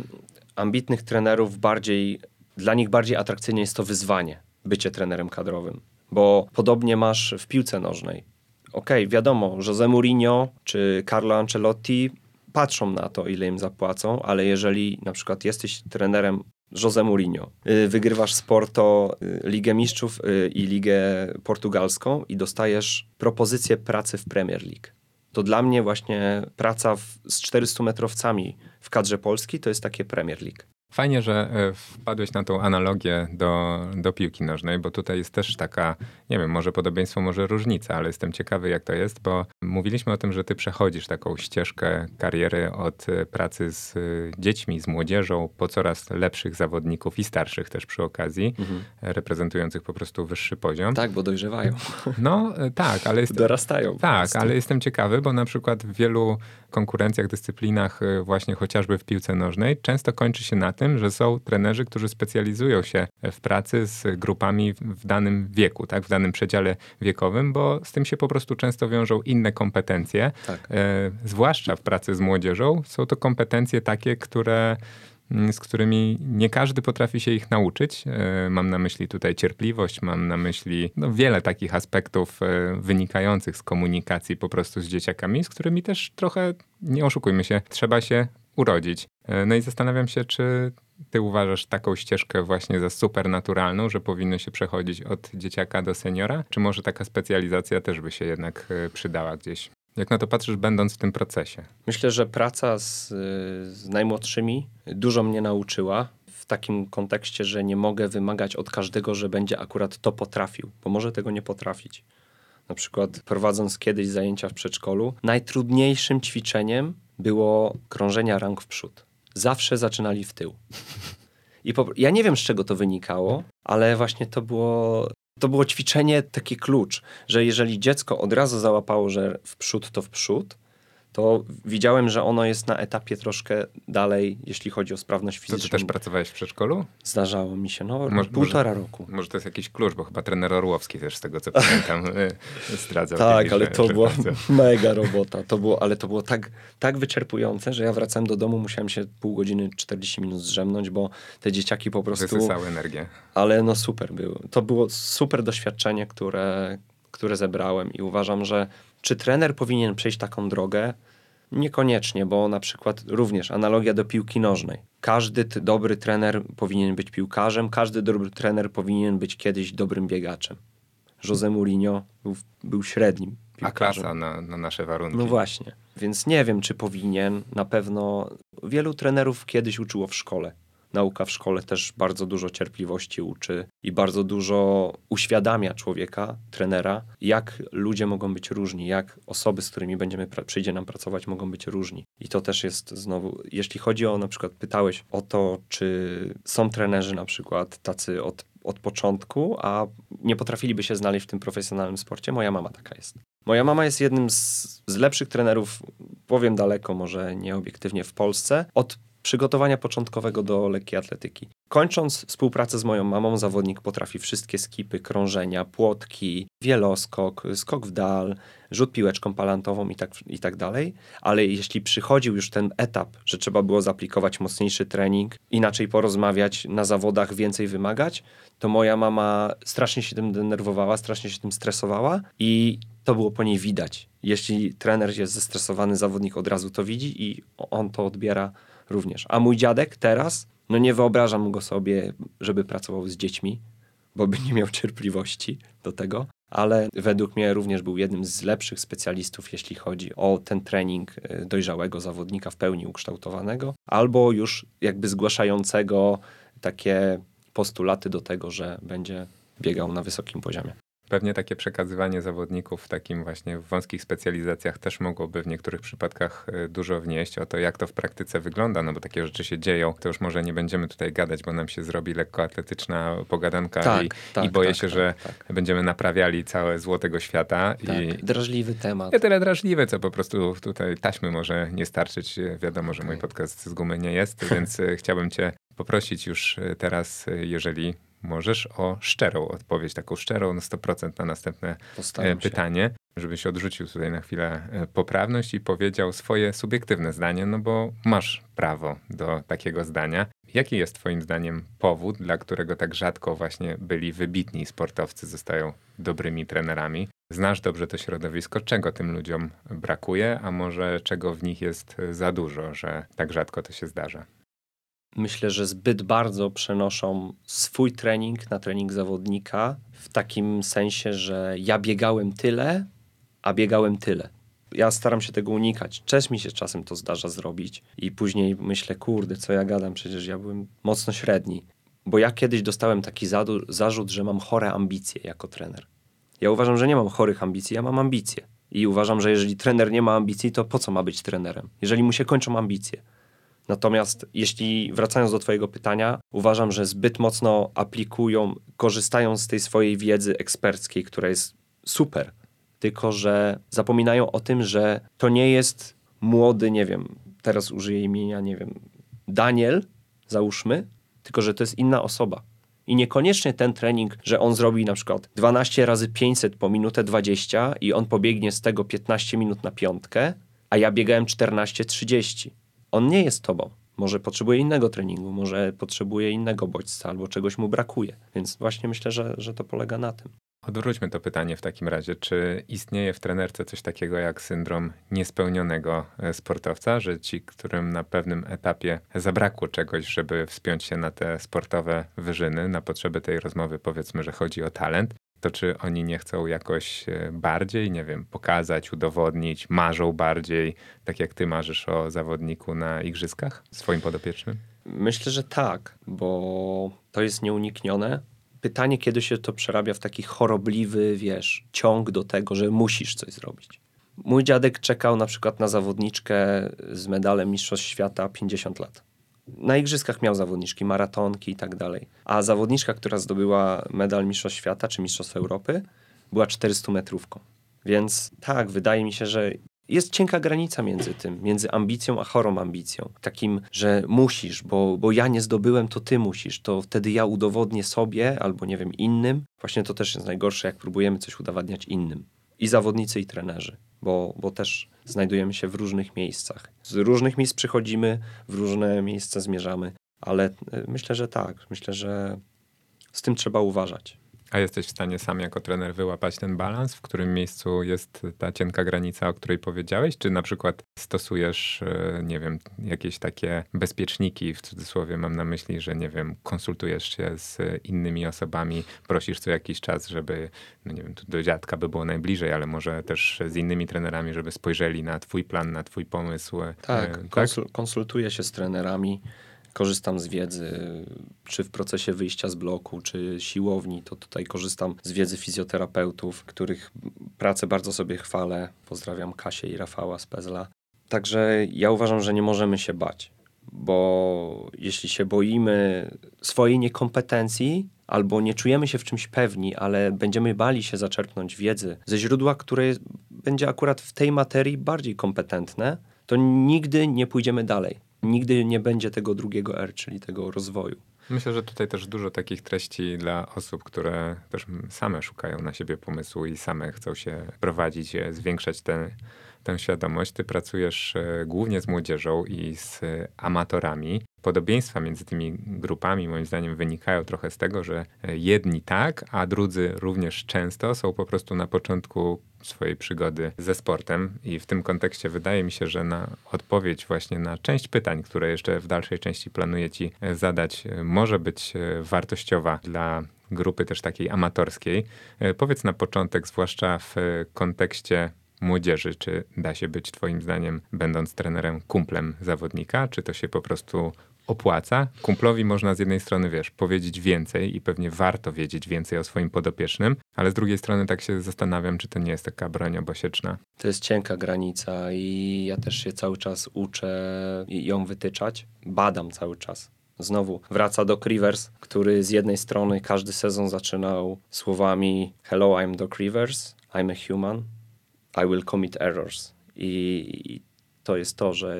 ambitnych trenerów bardziej, dla nich bardziej atrakcyjne jest to wyzwanie, bycie trenerem kadrowym. Bo podobnie masz w piłce nożnej. Okej, okay, wiadomo, Jose Mourinho czy Carlo Ancelotti patrzą na to, ile im zapłacą, ale jeżeli na przykład jesteś trenerem Jose Mourinho. Y, wygrywasz Sporto, y, Ligę Mistrzów y, i Ligę Portugalską i dostajesz propozycję pracy w Premier League. To dla mnie właśnie praca w, z 400-metrowcami w kadrze Polski to jest takie Premier League. Fajnie, że e, wpadłeś na tą analogię do, do piłki nożnej, bo tutaj jest też taka, nie wiem, może podobieństwo, może różnica, ale jestem ciekawy, jak to jest, bo mówiliśmy o tym, że ty przechodzisz taką ścieżkę kariery od e, pracy z e, dziećmi, z młodzieżą, po coraz lepszych zawodników i starszych też przy okazji, mhm. reprezentujących po prostu wyższy poziom. Tak, bo dojrzewają. No tak, ale... Jest, Dorastają. Tak, ale jestem ciekawy, bo na przykład w wielu konkurencjach, dyscyplinach, właśnie chociażby w piłce nożnej, często kończy się na tym, że są trenerzy, którzy specjalizują się w pracy z grupami w danym wieku, tak, w danym przedziale wiekowym, bo z tym się po prostu często wiążą inne kompetencje. Tak. E, zwłaszcza w pracy z młodzieżą są to kompetencje takie, które mm, z którymi nie każdy potrafi się ich nauczyć. E, mam na myśli tutaj cierpliwość, mam na myśli no, wiele takich aspektów e, wynikających z komunikacji po prostu z dzieciakami, z którymi też trochę, nie oszukujmy się, trzeba się urodzić. E, no i zastanawiam się, czy ty uważasz taką ścieżkę właśnie za supernaturalną, że powinno się przechodzić od dzieciaka do seniora? Czy może taka specjalizacja też by się jednak e, przydała gdzieś? Jak na to patrzysz, będąc w tym procesie? Myślę, że praca z, z najmłodszymi dużo mnie nauczyła w takim kontekście, że nie mogę wymagać od każdego, że będzie akurat to potrafił, bo może tego nie potrafić. Na przykład prowadząc kiedyś zajęcia w przedszkolu, najtrudniejszym ćwiczeniem było krążenia rąk w przód. zawsze zaczynali w tył. I po, ja nie wiem, z czego to wynikało, ale właśnie to było, to było ćwiczenie taki klucz, że jeżeli dziecko od razu załapało, że w przód to w przód, to widziałem, że ono jest na etapie troszkę dalej, jeśli chodzi o sprawność To fizyczną. ty też pracowałeś w przedszkolu? Zdarzało mi się, no Może- półtora roku. Może to jest jakiś klucz, bo chyba trener Orłowski też z tego co pamiętam y, *laughs* zdradzał. Tak, ale to była *laughs* mega robota. To było, ale to było tak, tak wyczerpujące, że ja wracałem do domu, musiałem się pół godziny, 40 minut zdrzemnąć, bo te dzieciaki po prostu... Wysysały energię. Ale no super było. To było super doświadczenie, które, które zebrałem i uważam, że czy trener powinien przejść taką drogę? Niekoniecznie, bo na przykład również analogia do piłki nożnej. Każdy dobry trener powinien być piłkarzem, każdy dobry trener powinien być kiedyś dobrym biegaczem. Jose Mourinho był, był średnim A piłkarzem. klasa na, na nasze warunki. No właśnie. Więc nie wiem, czy powinien. Na pewno wielu trenerów kiedyś uczyło w szkole. Nauka w szkole też bardzo dużo cierpliwości uczy i bardzo dużo uświadamia człowieka, trenera, jak ludzie mogą być różni, jak osoby, z którymi będziemy przyjdzie nam pracować, mogą być różni. I to też jest znowu, jeśli chodzi o na przykład, pytałeś o to, czy są trenerzy na przykład tacy od, od początku, a nie potrafiliby się znaleźć w tym profesjonalnym sporcie. Moja mama taka jest. Moja mama jest jednym z, z lepszych trenerów, powiem daleko, może nieobiektywnie w Polsce, od przygotowania początkowego do lekkiej atletyki. Kończąc współpracę z moją mamą, zawodnik potrafi wszystkie skipy, krążenia, płotki, wieloskok, skok w dal, rzut piłeczką palantową i tak, i tak dalej. Ale jeśli przychodził już ten etap, że trzeba było zaaplikować mocniejszy trening, inaczej porozmawiać, na zawodach więcej wymagać, to moja mama strasznie się tym denerwowała, strasznie się tym stresowała i to było po niej widać. Jeśli trener jest zestresowany, zawodnik od razu to widzi i on to odbiera również. A mój dziadek teraz, no nie wyobrażam go sobie, żeby pracował z dziećmi, bo by nie miał cierpliwości do tego, ale według mnie również był jednym z lepszych specjalistów, jeśli chodzi o ten trening y, dojrzałego zawodnika w pełni ukształtowanego, albo już jakby zgłaszającego takie postulaty do tego, że będzie biegał na wysokim poziomie. Pewnie takie przekazywanie zawodników w takim właśnie w wąskich specjalizacjach też mogłoby w niektórych przypadkach e, dużo wnieść o to, jak to w praktyce wygląda, no bo takie rzeczy się dzieją. To już może nie będziemy tutaj gadać, bo nam się zrobi lekkoatletyczna pogadanka Tak, i, tak, i boję tak, się, tak, że tak. będziemy naprawiali całe zło tego świata. Tak, I drażliwy temat. nie tyle drażliwe, co po prostu tutaj taśmy może nie starczyć. Wiadomo, że mój podcast z gumy nie jest, więc e, chciałbym cię poprosić już e, teraz, jeżeli możesz, o szczerą odpowiedź, taką szczerą na 100% na następne Postaram e, się. pytanie, żebyś odrzucił tutaj na chwilę e, poprawność i powiedział swoje subiektywne zdanie, no bo masz prawo do takiego zdania. Jaki jest twoim zdaniem powód, dla którego tak rzadko właśnie byli wybitni sportowcy zostają dobrymi trenerami? Znasz dobrze to środowisko, czego tym ludziom brakuje, a może czego w nich jest e, za dużo, że tak rzadko to się zdarza? Myślę, że zbyt bardzo przenoszą swój trening na trening zawodnika w takim sensie, że ja biegałem tyle, a biegałem tyle. Ja staram się tego unikać. Też mi się czasem to zdarza zrobić i później myślę, kurde, co ja gadam, przecież ja byłem mocno średni. Bo ja kiedyś dostałem taki zarzut, że mam chore ambicje jako trener. Ja uważam, że nie mam chorych ambicji, ja mam ambicje. I uważam, że jeżeli trener nie ma ambicji, to po co ma być trenerem? Jeżeli mu się kończą ambicje. Natomiast jeśli wracając do Twojego pytania, uważam, że zbyt mocno aplikują, korzystają z tej swojej wiedzy eksperckiej, która jest super, tylko że zapominają o tym, że to nie jest młody, nie wiem, teraz użyję imienia, nie wiem, Daniel, załóżmy, tylko że to jest inna osoba. I niekoniecznie ten trening, że on zrobi na przykład 12 razy 500 po minutę 20 i on pobiegnie z tego 15 minut na piątkę, a ja biegałem 14-30. On nie jest tobą. Może potrzebuje innego treningu, może potrzebuje innego bodźca albo czegoś mu brakuje. Więc właśnie myślę, że, że to polega na tym. Odwróćmy to pytanie w takim razie. Czy istnieje w trenerce coś takiego jak syndrom niespełnionego e, sportowca, że ci, którym na pewnym etapie zabrakło czegoś, żeby wspiąć się na te sportowe wyżyny, na potrzeby tej rozmowy powiedzmy, że chodzi o talent, to czy oni nie chcą jakoś e, bardziej, nie wiem, pokazać, udowodnić, marzą bardziej, tak jak ty marzysz o zawodniku na igrzyskach swoim podopiecznym? Myślę, że tak, bo to jest nieuniknione. Pytanie, kiedy się to przerabia w taki chorobliwy, wiesz, ciąg do tego, że musisz coś zrobić. Mój dziadek czekał na przykład na zawodniczkę z medalem Mistrzostw Świata 50 lat. Na igrzyskach miał zawodniczki, maratonki i tak dalej. A zawodniczka, która zdobyła medal Mistrzostw Świata czy Mistrzostw Europy, była 400 metrówką. Więc tak, wydaje mi się, że jest cienka granica między tym, między ambicją a chorą ambicją. Takim, że musisz, bo, bo ja nie zdobyłem, to ty musisz, to wtedy ja udowodnię sobie albo nie wiem, innym. Właśnie to też jest najgorsze, jak próbujemy coś udowadniać innym. I zawodnicy, i trenerzy, bo, bo też znajdujemy się w różnych miejscach. Z różnych miejsc przychodzimy, w różne miejsca zmierzamy, ale e, myślę, że tak. Myślę, że z tym trzeba uważać. A jesteś w stanie sam jako trener wyłapać ten balans, w którym miejscu jest ta cienka granica, o której powiedziałeś? Czy na przykład stosujesz, e, nie wiem, jakieś takie bezpieczniki, w cudzysłowie mam na myśli, że nie wiem, konsultujesz się z innymi osobami, prosisz co jakiś czas, żeby, no nie wiem, do dziadka by było najbliżej, ale może też z innymi trenerami, żeby spojrzeli na twój plan, na twój pomysł. E, tak, konsul konsultuję się z trenerami korzystam z wiedzy, czy w procesie wyjścia z bloku, czy siłowni, to tutaj korzystam z wiedzy fizjoterapeutów, których pracę bardzo sobie chwalę. Pozdrawiam Kasię i Rafała z Pezla. Także ja uważam, że nie możemy się bać, bo jeśli się boimy swojej niekompetencji, albo nie czujemy się w czymś pewni, ale będziemy bali się zaczerpnąć wiedzy ze źródła, które będzie akurat w tej materii bardziej kompetentne, to nigdy nie pójdziemy dalej nigdy nie będzie tego drugiego R, czyli tego rozwoju. Myślę, że tutaj też dużo takich treści dla osób, które też same szukają na siebie pomysłu i same chcą się prowadzić, zwiększać ten, tę świadomość. Ty pracujesz e, głównie z młodzieżą i z amatorami. Podobieństwa między tymi grupami, moim zdaniem, wynikają trochę z tego, że e, jedni tak, a drudzy również często są po prostu na początku swojej przygody ze sportem. I w tym kontekście wydaje mi się, że na odpowiedź właśnie na część pytań, które jeszcze w dalszej części planuję Ci e, zadać, e, może być wartościowa dla grupy też takiej amatorskiej. Powiedz na początek, zwłaszcza w kontekście młodzieży, czy da się być Twoim zdaniem, będąc trenerem, kumplem zawodnika, czy to się po prostu opłaca. Kumplowi można z jednej strony, wiesz, powiedzieć więcej i pewnie warto wiedzieć więcej o swoim podopiecznym, ale z drugiej strony tak się zastanawiam, czy to nie jest taka broń obosieczna. To jest cienka granica i ja też się cały czas uczę ją wytyczać. Badam cały czas. Znowu wraca do Rivers, który z jednej strony każdy sezon zaczynał słowami Hello, I'm Doc Rivers, I'm a human, I will commit errors. I to jest to, że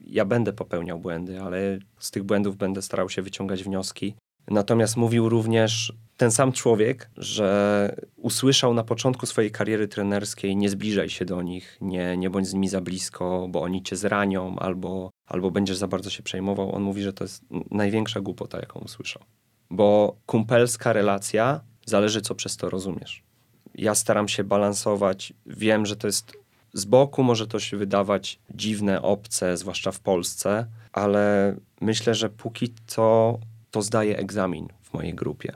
ja będę popełniał błędy, ale z tych błędów będę starał się wyciągać wnioski. Natomiast mówił również ten sam człowiek, że usłyszał na początku swojej kariery trenerskiej: nie zbliżaj się do nich, nie, nie bądź z nimi za blisko, bo oni cię zranią, albo, albo będziesz za bardzo się przejmował. On mówi, że to jest największa głupota, jaką usłyszał. Bo kumpelska relacja zależy, co przez to rozumiesz. Ja staram się balansować. Wiem, że to jest z boku może to się wydawać dziwne, obce, zwłaszcza w Polsce, ale myślę, że póki co to zdaje egzamin w mojej grupie.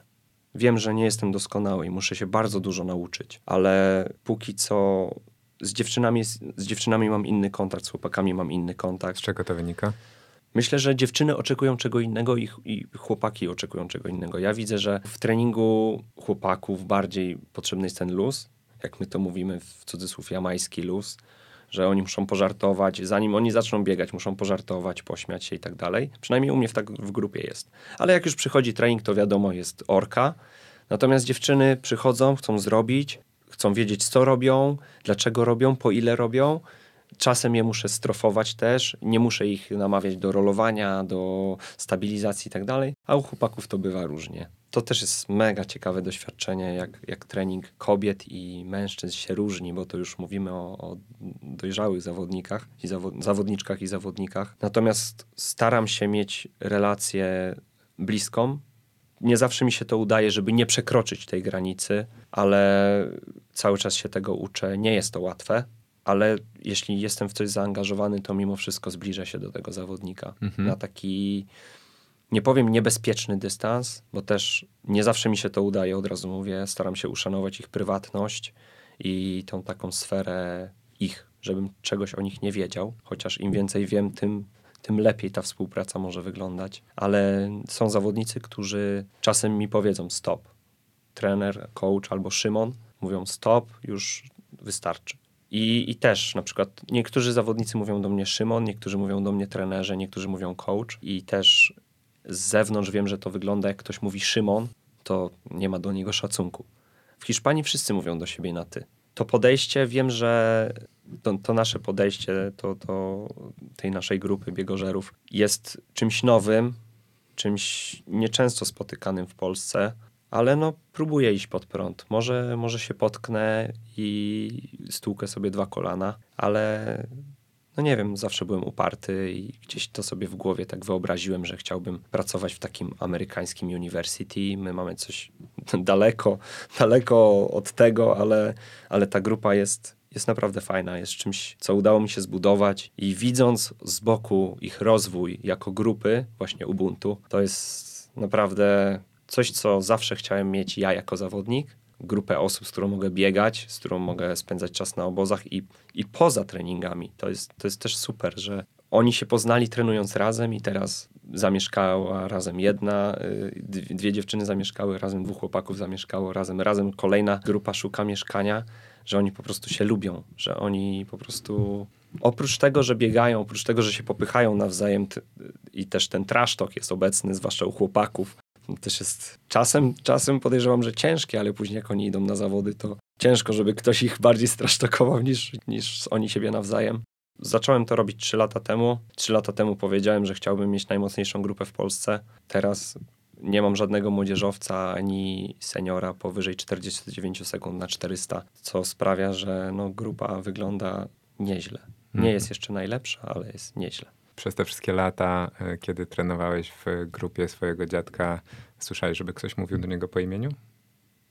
Wiem, że nie jestem doskonały i muszę się bardzo dużo nauczyć, ale póki co z dziewczynami, z dziewczynami mam inny kontakt, z chłopakami mam inny kontakt. Z czego to wynika? Myślę, że dziewczyny oczekują czego innego i, i, chłopaki oczekują czego innego. Ja widzę, że w treningu chłopaków bardziej potrzebny jest ten luz, jak my to mówimy w cudzysłów, jamański luz, że oni muszą pożartować, zanim oni zaczną biegać, muszą pożartować, pośmiać się i tak dalej. Przynajmniej u mnie w, tak w grupie jest. Ale jak już przychodzi trening, to wiadomo, jest orka. Natomiast dziewczyny przychodzą, chcą zrobić, chcą wiedzieć, co robią, dlaczego robią, po ile robią. Czasem je muszę strofować też, nie muszę ich namawiać do rolowania, do stabilizacji i tak dalej, a u chłopaków to bywa różnie to też jest mega ciekawe doświadczenie, jak, jak trening kobiet i mężczyzn się różni, bo to już mówimy o, o dojrzałych zawodnikach i zawo zawodniczkach i zawodnikach. Natomiast staram się mieć relację bliską. Nie zawsze mi się to udaje, żeby nie przekroczyć tej granicy, ale cały czas się tego uczę. Nie jest to łatwe, ale jeśli jestem w coś zaangażowany, to mimo wszystko zbliżę się do tego zawodnika mhm. na taki nie powiem niebezpieczny dystans, bo też nie zawsze mi się to udaje, od razu mówię, staram się uszanować ich prywatność i tą taką sferę ich, żebym czegoś o nich nie wiedział, chociaż im więcej wiem, tym, tym lepiej ta współpraca może wyglądać. Ale są zawodnicy, którzy czasem mi powiedzą stop. Trener, coach albo Szymon mówią stop, już wystarczy. I, I też na przykład niektórzy zawodnicy mówią do mnie Szymon, niektórzy mówią do mnie trenerze, niektórzy mówią coach i też z zewnątrz wiem, że to wygląda jak ktoś mówi Szymon, to nie ma do niego szacunku. W Hiszpanii wszyscy mówią do siebie na ty. To podejście, wiem, że to, to nasze podejście to, to tej naszej grupy biegożerów jest czymś nowym, czymś nieczęsto spotykanym w Polsce, ale no próbuję iść pod prąd. Może, może się potknę i stłukę sobie dwa kolana, ale no nie wiem, zawsze byłem uparty i gdzieś to sobie w głowie tak wyobraziłem, że chciałbym pracować w takim amerykańskim university. My mamy coś *laughs* daleko, daleko od tego, ale, ale ta grupa jest, jest naprawdę fajna, jest czymś, co udało mi się zbudować i widząc z boku ich rozwój jako grupy, właśnie Ubuntu, to jest naprawdę coś, co zawsze chciałem mieć ja jako zawodnik, grupę osób, z którą mogę biegać, z którą mogę spędzać czas na obozach i, i poza treningami. To jest, to jest też super, że oni się poznali trenując razem i teraz zamieszkała razem jedna, y, dwie dziewczyny zamieszkały razem, dwóch chłopaków zamieszkało razem, razem kolejna grupa szuka mieszkania, że oni po prostu się lubią, że oni po prostu oprócz tego, że biegają, oprócz tego, że się popychają nawzajem i też ten trash talk jest obecny, zwłaszcza u chłopaków, też jest czasem, czasem podejrzewam, że ciężkie, ale później jak oni idą na zawody, to ciężko, żeby ktoś ich bardziej strasztokował niż, niż oni siebie nawzajem. Zacząłem to robić 3 lata temu. 3 lata temu powiedziałem, że chciałbym mieć najmocniejszą grupę w Polsce. Teraz nie mam żadnego młodzieżowca ani seniora powyżej 49 sekund na 400, co sprawia, że no, grupa wygląda nieźle. Nie mhm. jest jeszcze najlepsza, ale jest nieźle przez te wszystkie lata, e, kiedy trenowałeś w grupie swojego dziadka, słyszałeś, żeby ktoś mówił do niego po imieniu?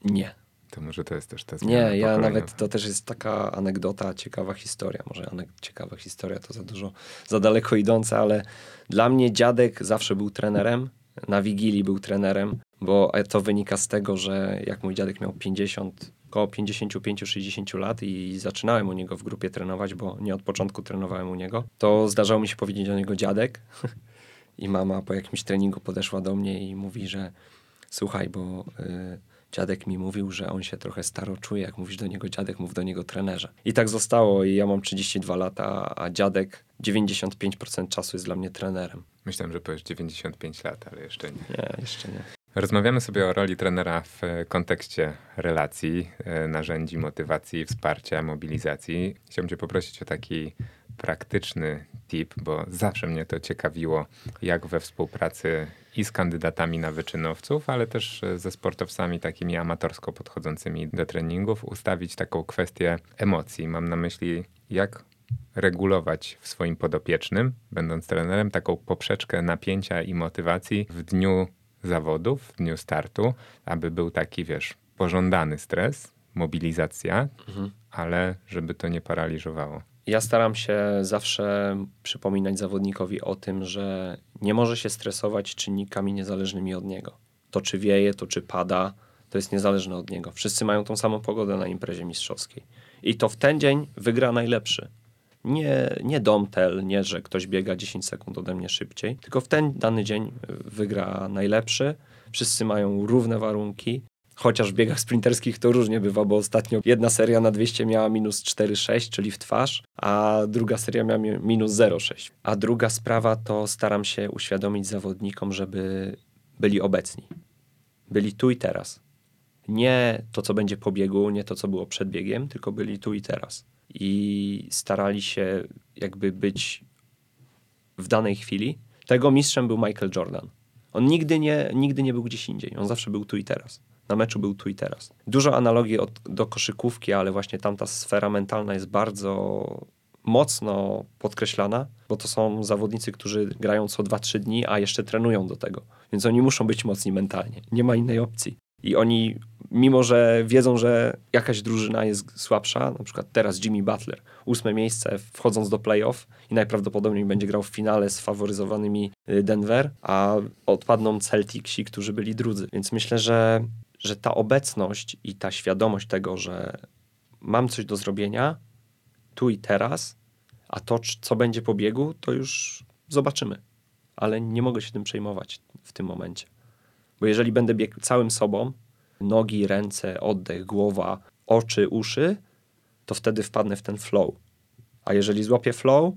Nie. To może to jest też ta zmiana Nie, ja nawet, to też jest taka anegdota, ciekawa historia. Może anek- ciekawa historia to za dużo, za daleko idące, ale dla mnie dziadek zawsze był trenerem. Na Wigilii był trenerem, bo to wynika z tego, że jak mój dziadek miał 50 około 55-60 lat i zaczynałem u niego w grupie trenować, bo nie od początku trenowałem u niego, to zdarzało mi się powiedzieć do niego dziadek. *laughs* I mama po jakimś treningu podeszła do mnie i mówi, że słuchaj, bo y, dziadek mi mówił, że on się trochę staro czuje. Jak mówisz do niego dziadek, mów do niego trenerze. I tak zostało. I ja mam 32 lata, a dziadek 95% czasu jest dla mnie trenerem. Myślałem, że powiesz 95 lat, ale jeszcze nie. Nie, jeszcze nie. Rozmawiamy sobie o roli trenera w kontekście relacji, e, narzędzi, motywacji, wsparcia, mobilizacji. Chciałbym Cię poprosić o taki praktyczny tip, bo zawsze mnie to ciekawiło, jak we współpracy i z kandydatami na wyczynowców, ale też ze sportowcami takimi amatorsko podchodzącymi do treningów, ustawić taką kwestię emocji. Mam na myśli, jak regulować w swoim podopiecznym, będąc trenerem, taką poprzeczkę napięcia i motywacji w dniu zawodów w dniu startu, aby był taki, wiesz, pożądany stres, mobilizacja, mhm. ale żeby to nie paraliżowało. Ja staram się zawsze przypominać zawodnikowi o tym, że nie może się stresować czynnikami niezależnymi od niego. To czy wieje, to czy pada, to jest niezależne od niego. Wszyscy mają tą samą pogodę na imprezie mistrzowskiej. I to w ten dzień wygra najlepszy. Nie, nie domtel, nie, że ktoś biega 10 sekund ode mnie szybciej, tylko w ten dany dzień wygra najlepszy. Wszyscy mają równe warunki. Chociaż w biegach sprinterskich to różnie bywa, bo ostatnio jedna seria na 200 miała minus 4,6, czyli w twarz, a druga seria miała minus 0,6. A druga sprawa to staram się uświadomić zawodnikom, żeby byli obecni. Byli tu i teraz. Nie to, co będzie po biegu, nie to, co było przed biegiem, tylko byli tu i teraz i starali się jakby być w danej chwili. Tego mistrzem był Michael Jordan. On nigdy nie, nigdy nie był gdzieś indziej. On zawsze był tu i teraz. Na meczu był tu i teraz. Dużo analogii od, do koszykówki, ale właśnie tamta sfera mentalna jest bardzo mocno podkreślana, bo to są zawodnicy, którzy grają co 2-3 dni, a jeszcze trenują do tego. Więc oni muszą być mocni mentalnie. Nie ma innej opcji. I oni mimo że wiedzą, że jakaś drużyna jest słabsza, na przykład teraz Jimmy Butler, ósme miejsce wchodząc do playoff i najprawdopodobniej będzie grał w finale z faworyzowanymi y, Denver, a odpadną Celticsi, którzy byli drudzy. Więc myślę, że, że ta obecność i ta świadomość tego, że mam coś do zrobienia tu i teraz, a to, co będzie po biegu, to już zobaczymy. Ale nie mogę się tym przejmować w tym momencie. Bo jeżeli będę biegł całym sobą, nogi, ręce, oddech, głowa, oczy, uszy, to wtedy wpadnę w ten flow. A jeżeli złapię flow,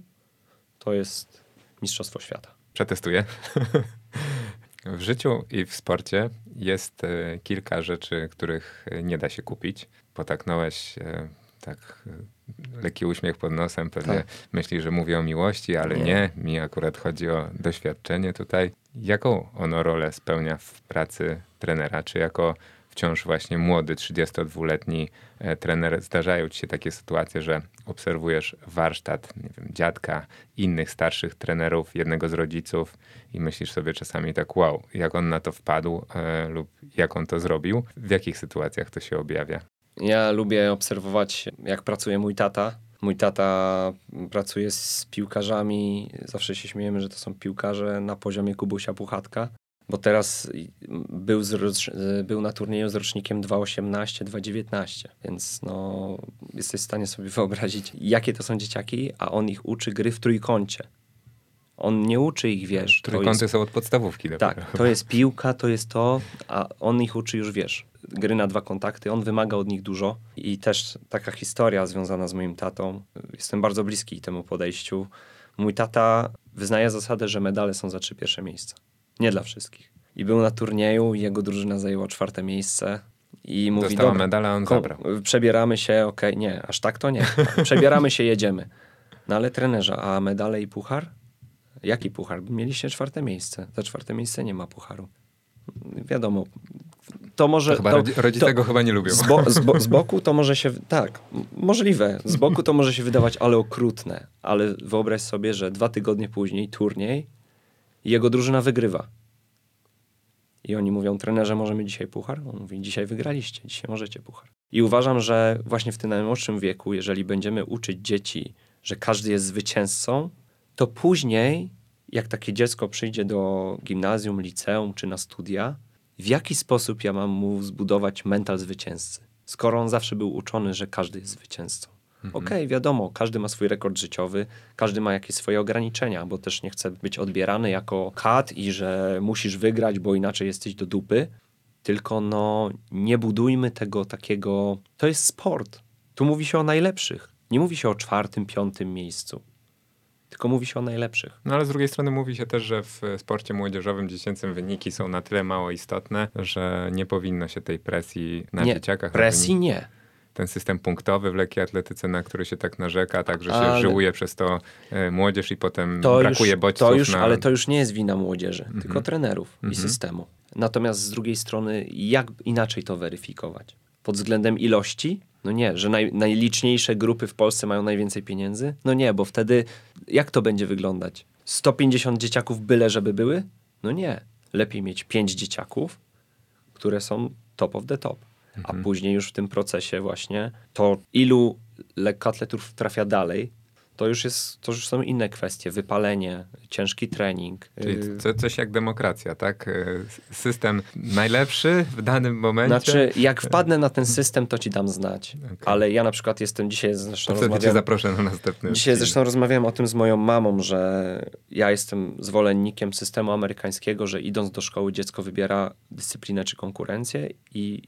to jest Mistrzostwo Świata. Przetestuję. *laughs* w życiu i w sporcie jest e, kilka rzeczy, których nie da się kupić. Potaknąłeś e, tak e, lekki uśmiech pod nosem, pewnie tak. myśli, że mówię o miłości, ale nie. nie. Mi akurat chodzi o doświadczenie tutaj. Jaką ono rolę spełnia w pracy trenera? Czy jako wciąż właśnie młody, 32-letni e, trener, zdarzają ci się takie sytuacje, że obserwujesz warsztat wiem, dziadka, innych starszych trenerów, jednego z rodziców i myślisz sobie czasami tak, wow, jak on na to wpadł e, lub jak on to zrobił? W jakich sytuacjach to się objawia? Ja lubię obserwować, jak pracuje mój tata. Mój tata pracuje z piłkarzami. Zawsze się śmiejemy, że to są piłkarze na poziomie Kubusia Puchatka bo teraz był, z, był na turnieju z rocznikiem 2.18, 2.19, więc no, jesteś w stanie sobie wyobrazić, jakie to są dzieciaki, a on ich uczy gry w trójkącie. On nie uczy ich, wiesz. Trójkąty jest, są od podstawówki. Tak, to jest piłka, to jest to, a on ich uczy już, wiesz, gry na dwa kontakty. On wymaga od nich dużo i też taka historia związana z moim tatą. Jestem bardzo bliski temu podejściu. Mój tata wyznaje zasadę, że medale są za trzy pierwsze miejsca. Nie dla wszystkich. I był na turnieju, jego drużyna zajęła czwarte miejsce. I mówi, Dostała medal, a on zabrał. Przebieramy się, okej, okay, nie, aż tak to nie. Przebieramy się, jedziemy. No ale trenerze, a medale i puchar? Jaki puchar? Mieliście czwarte miejsce. Za czwarte miejsce nie ma pucharu. Wiadomo, to może... To chyba to, rodzice to, tego chyba nie lubią. Z, bo, z, bo, z, boku to może się... Tak, możliwe. Z boku to może się wydawać, ale okrutne. Ale wyobraź sobie, że dwa tygodnie później turniej jego drużyna wygrywa. I oni mówią, trenerze, możemy dzisiaj puchar? On mówi, dzisiaj wygraliście, dzisiaj możecie puchar. I uważam, że właśnie w tym najmłodszym wieku, jeżeli będziemy uczyć dzieci, że każdy jest zwycięzcą, to później, jak takie dziecko przyjdzie do gimnazjum, liceum czy na studia, w jaki sposób ja mam mu zbudować mental zwycięzcy? Skoro on zawsze był uczony, że każdy jest zwycięzcą. Mhm. Okej, okay, wiadomo, każdy ma swój rekord życiowy, każdy ma jakieś swoje ograniczenia, bo też nie chce być odbierany jako kat i że musisz wygrać, bo inaczej jesteś do dupy. Tylko no, nie budujmy tego takiego. To jest sport. Tu mówi się o najlepszych. Nie mówi się o czwartym, piątym miejscu tylko mówi się o najlepszych. No ale z drugiej strony mówi się też, że w sporcie młodzieżowym dziecięcym wyniki są na tyle mało istotne, że nie powinno się tej presji na nie, dzieciakach. Presji nie ten system punktowy w lekkiej atletyce, na który się tak narzeka, tak, że ale... się żyłuje przez to e, młodzież i potem to brakuje już, bodźców. To już, na... Ale to już nie jest wina młodzieży, -hmm. tylko trenerów -hmm. i mhm. systemu. Natomiast z drugiej strony, jak inaczej to weryfikować? Pod względem ilości? No nie, że naj, najliczniejsze grupy w Polsce mają najwięcej pieniędzy? No nie, bo wtedy jak to będzie wyglądać? 150 dzieciaków byle, żeby były? No nie. Lepiej mieć 5 dzieciaków, które są top of the top a mhm. później już w tym procesie właśnie to ilu lekkoatletów trafia dalej, to już, jest, to już są inne kwestie. Wypalenie, ciężki trening. Czyli to, coś jak demokracja, tak? Y, system najlepszy w danym momencie. Znaczy, jak wpadnę na ten system, to ci dam znać. Okay. Ale ja na przykład jestem dzisiaj zresztą to rozmawiam... cię zaproszę na następny Dzisiaj zresztą rozmawiałem o tym z moją mamą, że ja jestem zwolennikiem systemu amerykańskiego, że idąc do szkoły dziecko wybiera dyscyplinę czy konkurencję i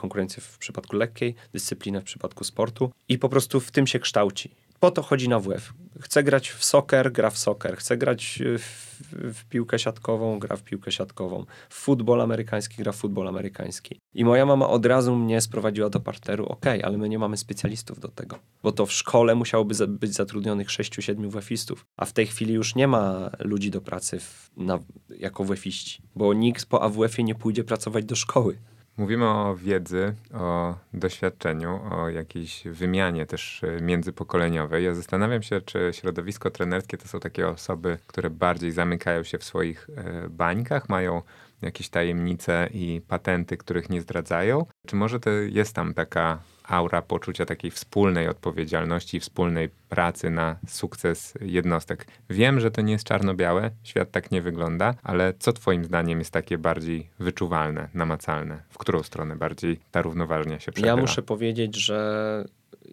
konkurencję w przypadku lekkiej, dyscyplinę w przypadku sportu i po prostu w tym się kształci. Po to chodzi na WF. Chce grać w soccer, gra w soccer. Chce grać w, w, piłkę siatkową, gra w piłkę siatkową. W futbol amerykański, gra w futbol amerykański. I moja mama od razu mnie sprowadziła do parteru. Okej, okay, ale my nie mamy specjalistów do tego. Bo to w szkole musiałoby być zatrudnionych 6-7 WF-istów. A w tej chwili już nie ma ludzi do pracy w, na, jako WF-iści. Bo nikt po AWF-ie nie pójdzie pracować do szkoły. Mówimy o wiedzy, o doświadczeniu, o jakiejś wymianie też e, międzypokoleniowej. Ja zastanawiam się, czy środowisko trenerskie to są takie osoby, które bardziej zamykają się w swoich e, bańkach, mają jakieś tajemnice i patenty, których nie zdradzają? Czy może to jest tam taka aura poczucia takiej wspólnej odpowiedzialności, wspólnej pracy na sukces jednostek. Wiem, że to nie jest czarno-białe, świat tak nie wygląda, ale co Twoim zdaniem jest takie bardziej wyczuwalne, namacalne? W którą stronę bardziej ta równoważnia się przechyla? Ja muszę powiedzieć, że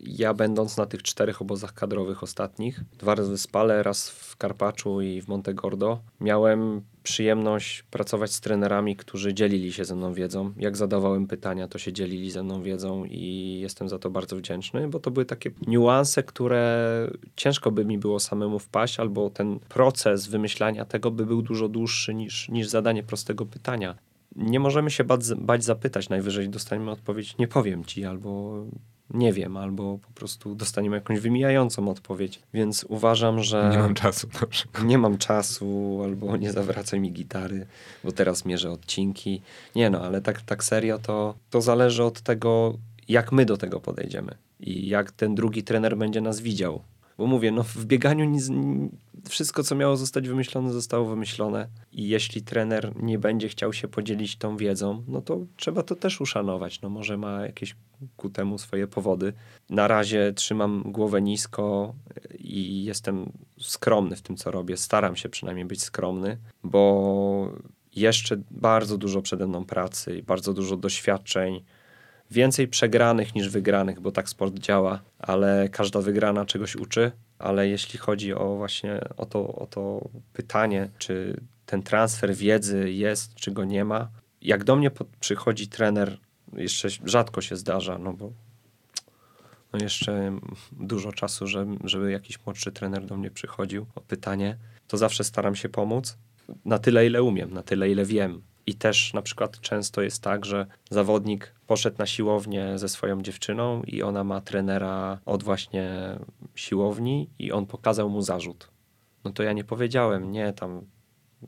ja będąc na tych czterech obozach kadrowych ostatnich, dwa razy w Spale, raz w Karpaczu i w Montegordo, miałem przyjemność pracować z trenerami, którzy dzielili się ze mną wiedzą. Jak zadawałem pytania, to się dzielili ze mną wiedzą i jestem za to bardzo wdzięczny, bo to były takie niuanse, które ciężko by mi było samemu wpaść, albo ten proces wymyślania tego by był dużo dłuższy niż, niż zadanie prostego pytania. Nie możemy się bać, bać zapytać, najwyżej dostaniemy odpowiedź, nie powiem ci, albo nie wiem, albo po prostu dostaniemy jakąś wymijającą odpowiedź. Więc uważam, że. Nie mam czasu, dobrze. Nie mam czasu, albo nie zawracaj mi gitary, bo teraz mierzę odcinki. Nie no, ale tak, tak serio to, to zależy od tego, jak my do tego podejdziemy i jak ten drugi trener będzie nas widział. Bo mówię, no w bieganiu nic, wszystko, co miało zostać wymyślone, zostało wymyślone. I jeśli trener nie będzie chciał się podzielić tą wiedzą, no to trzeba to też uszanować. No może ma jakieś ku temu swoje powody. Na razie trzymam głowę nisko i jestem skromny w tym, co robię. Staram się przynajmniej być skromny, bo jeszcze bardzo dużo przede mną pracy bardzo dużo doświadczeń więcej przegranych niż wygranych, bo tak sport działa, ale każda wygrana czegoś uczy. Ale jeśli chodzi o właśnie o to, o to pytanie, czy ten transfer wiedzy jest, czy go nie ma, jak do mnie przychodzi trener, jeszcze rzadko się zdarza, no bo no jeszcze dużo czasu, żeby, żeby jakiś młodszy trener do mnie przychodził o pytanie, to zawsze staram się pomóc na tyle, ile umiem, na tyle, ile wiem. I też na przykład często jest tak, że zawodnik poszedł na siłownię ze swoją dziewczyną i ona ma trenera od właśnie siłowni i on pokazał mu zarzut. No to ja nie powiedziałem, nie, tam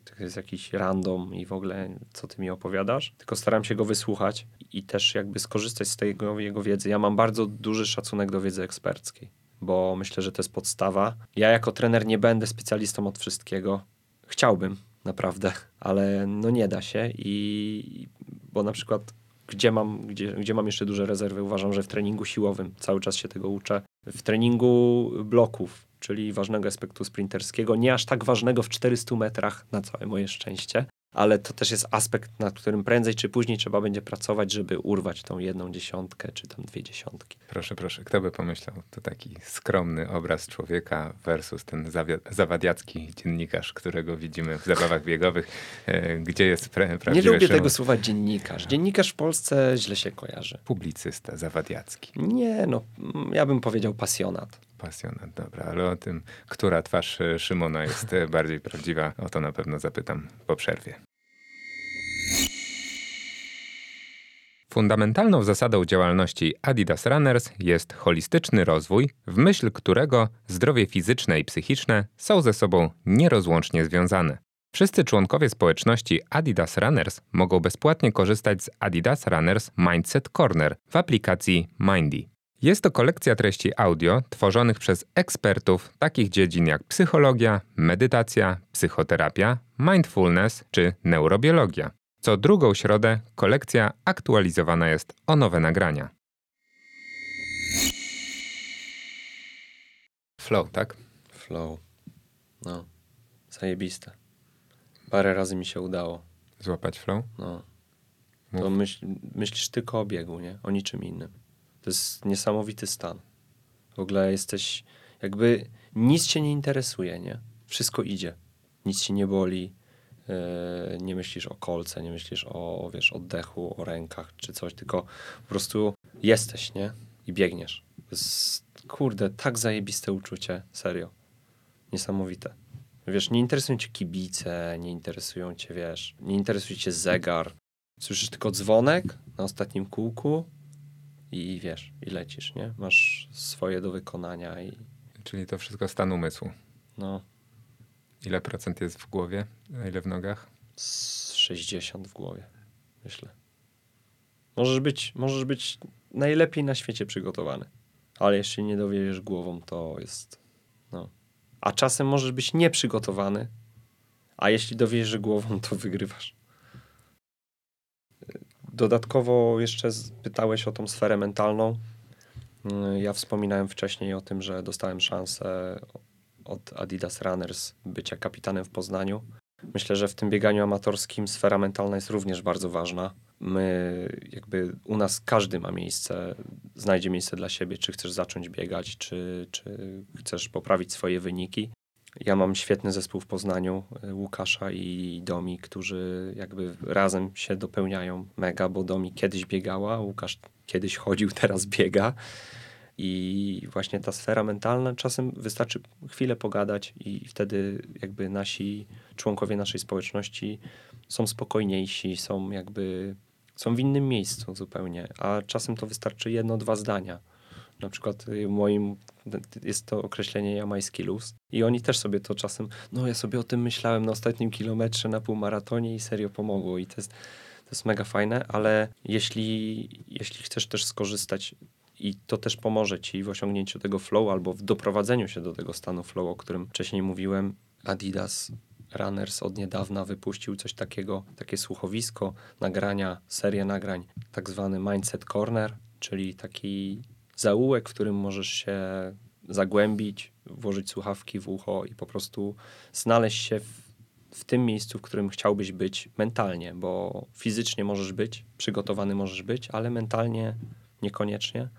to jest jakiś random i w ogóle co ty mi opowiadasz, tylko staram się go wysłuchać i też jakby skorzystać z tego jego wiedzy. Ja mam bardzo duży szacunek do wiedzy eksperckiej, bo myślę, że to jest podstawa. Ja jako trener nie będę specjalistą od wszystkiego. Chciałbym, naprawdę, ale no nie da się i bo na przykład gdzie mam, gdzie, gdzie mam jeszcze duże rezerwy, uważam, że w treningu siłowym cały czas się tego uczę. W treningu bloków, czyli ważnego aspektu sprinterskiego, nie aż tak ważnego w 400 metrach, na całe moje szczęście, ale to też jest aspekt, nad którym prędzej czy później trzeba będzie pracować, żeby urwać tą jedną dziesiątkę, czy tam dwie dziesiątki. Proszę, proszę, kto by pomyślał, to taki skromny obraz człowieka versus ten zawadiacki dziennikarz, którego widzimy w zabawach biegowych, e, gdzie jest pra prawdziwy Nie lubię tego słowa dziennikarz. Dziennikarz w Polsce źle się kojarzy. Publicysta, zawadiacki. Nie, no, ja bym powiedział pasjonat. Pasjonat, dobra, ale o tym, która twarz e, Szymona jest e, *laughs* bardziej prawdziwa, o to na pewno zapytam po przerwie. Fundamentalną zasadą działalności Adidas Runners jest holistyczny rozwój, w myśl którego zdrowie fizyczne i psychiczne są ze sobą nierozłącznie związane. Wszyscy członkowie społeczności Adidas Runners mogą bezpłatnie korzystać z Adidas Runners Mindset Corner w aplikacji Mindy. Jest to kolekcja treści audio tworzonych przez ekspertów takich dziedzin jak psychologia, medytacja, psychoterapia, mindfulness czy neurobiologia. Co drugą środę kolekcja aktualizowana jest o nowe nagrania. Flow, tak? Flow. No, zajebiste. Parę razy mi się udało. Złapać flow? No. To myśl, myślisz tylko o biegu, nie? O niczym innym. To jest niesamowity stan. W ogóle jesteś, jakby nic cię nie interesuje, nie? Wszystko idzie. Nic cię nie boli, yy, nie myślisz o kolce, nie myślisz o, wiesz, oddechu, o rękach czy coś, tylko po prostu jesteś, nie? I biegniesz. Jest, kurde, tak zajebiste uczucie, serio. Niesamowite. Wiesz, nie interesują cię kibice, nie interesują cię, wiesz, nie interesuje cię zegar. Słyszysz tylko dzwonek na ostatnim kółku i wiesz, i lecisz, nie? Masz swoje do wykonania i... Czyli to wszystko stan umysłu. No. Ile procent jest w głowie, a ile w nogach? Z 60 w głowie, myślę. Możesz być, możesz być najlepiej na świecie przygotowany, ale jeśli nie dowiedziesz głową, to jest... No. A czasem możesz być nieprzygotowany, a jeśli dowiedziesz głową, to wygrywasz. Dodatkowo jeszcze pytałeś o tą sferę mentalną. Mm, ja wspominałem wcześniej o tym, że dostałem szansę od Adidas Runners bycia kapitanem w Poznaniu. Myślę, że w tym bieganiu amatorskim sfera mentalna jest również bardzo ważna. My, jakby u nas każdy ma miejsce, znajdzie miejsce dla siebie, czy chcesz zacząć biegać, czy, czy chcesz poprawić swoje wyniki. Ja mam świetny zespół w Poznaniu, y, Łukasza i Domi, którzy jakby razem się dopełniają mega, bo Domi kiedyś biegała, Łukasz kiedyś chodził, teraz biega. I właśnie ta sfera mentalna, czasem wystarczy chwilę pogadać, i wtedy jakby nasi członkowie naszej społeczności są spokojniejsi, są jakby są w innym miejscu zupełnie, a czasem to wystarczy jedno, dwa zdania. Na przykład y, moim jest to określenie jamański luz. I oni też sobie to czasem, no ja sobie o tym myślałem na ostatnim kilometrze na półmaratonie i serio pomogło. I to jest, to jest mega fajne, ale jeśli, jeśli chcesz też skorzystać i to też pomoże ci w osiągnięciu tego flow albo w doprowadzeniu się do tego stanu flow, o którym wcześniej mówiłem, Adidas Runners od niedawna wypuścił coś takiego, takie słuchowisko, nagrania, serię nagrań, tak zwany Mindset Corner, czyli taki zaułek, w którym możesz się zagłębić, włożyć słuchawki w ucho i po prostu znaleźć się w, w tym miejscu, w którym chciałbyś być mentalnie, bo fizycznie możesz być, przygotowany możesz być, ale mentalnie niekoniecznie.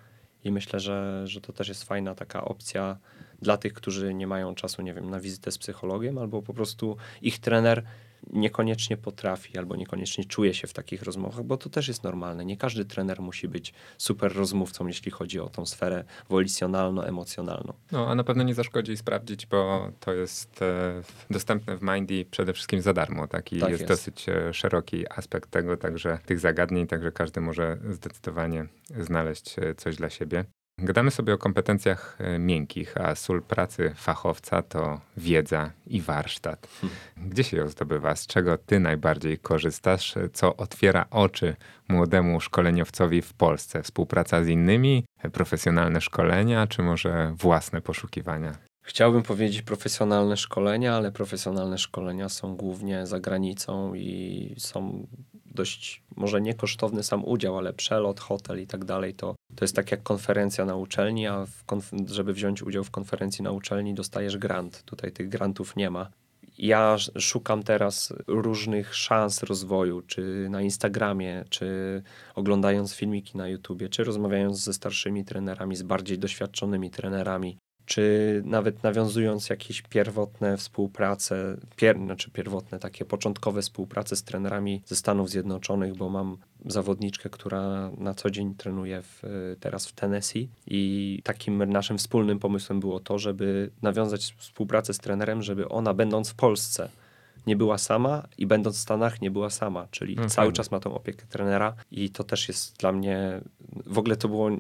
I myślę, że, że to też jest fajna taka opcja dla tych, którzy nie mają czasu, nie wiem, na wizytę z psychologiem, albo po prostu ich trener niekoniecznie potrafi albo niekoniecznie czuje się w takich rozmowach, bo to też jest normalne. Nie każdy trener musi być super rozmówcą, jeśli chodzi o tą sferę wolicjonalno-emocjonalną. No, a na pewno nie zaszkodzi sprawdzić, bo to jest e, dostępne w Mindy przede wszystkim za darmo. Taki tak jest, jest, dosyć e, szeroki aspekt tego, także tych zagadnień, także każdy może zdecydowanie znaleźć e, coś dla siebie. Gadamy sobie o kompetencjach e, miękkich, a sól pracy fachowca to wiedza i warsztat. Hmm. Gdzie się ją zdobywa? Z czego ty najbardziej korzystasz? Co otwiera oczy młodemu szkoleniowcowi w Polsce? Współpraca z innymi, profesjonalne szkolenia, czy może własne poszukiwania? Chciałbym powiedzieć profesjonalne szkolenia, ale profesjonalne szkolenia są głównie za granicą i są dość, może nie kosztowny sam udział, ale przelot, hotel i tak dalej, to, to jest tak jak konferencja na uczelni, a żeby wziąć udział w konferencji na uczelni dostajesz grant. Tutaj tych grantów nie ma. Ja szukam teraz różnych szans rozwoju, czy na Instagramie, czy oglądając filmiki na YouTubie, czy rozmawiając ze starszymi trenerami, z bardziej doświadczonymi trenerami, czy nawet nawiązując jakieś pierwotne współprace, pier, znaczy pierwotne, takie początkowe współprace z trenerami ze Stanów Zjednoczonych, bo mam zawodniczkę, która na co dzień trenuje w, teraz w Tennessee i takim naszym wspólnym pomysłem było to, żeby nawiązać współpracę z trenerem, żeby ona będąc w Polsce nie była sama i będąc w Stanach nie była sama, czyli no, cały czas ma tą opiekę trenera i to też jest dla mnie, w ogóle to było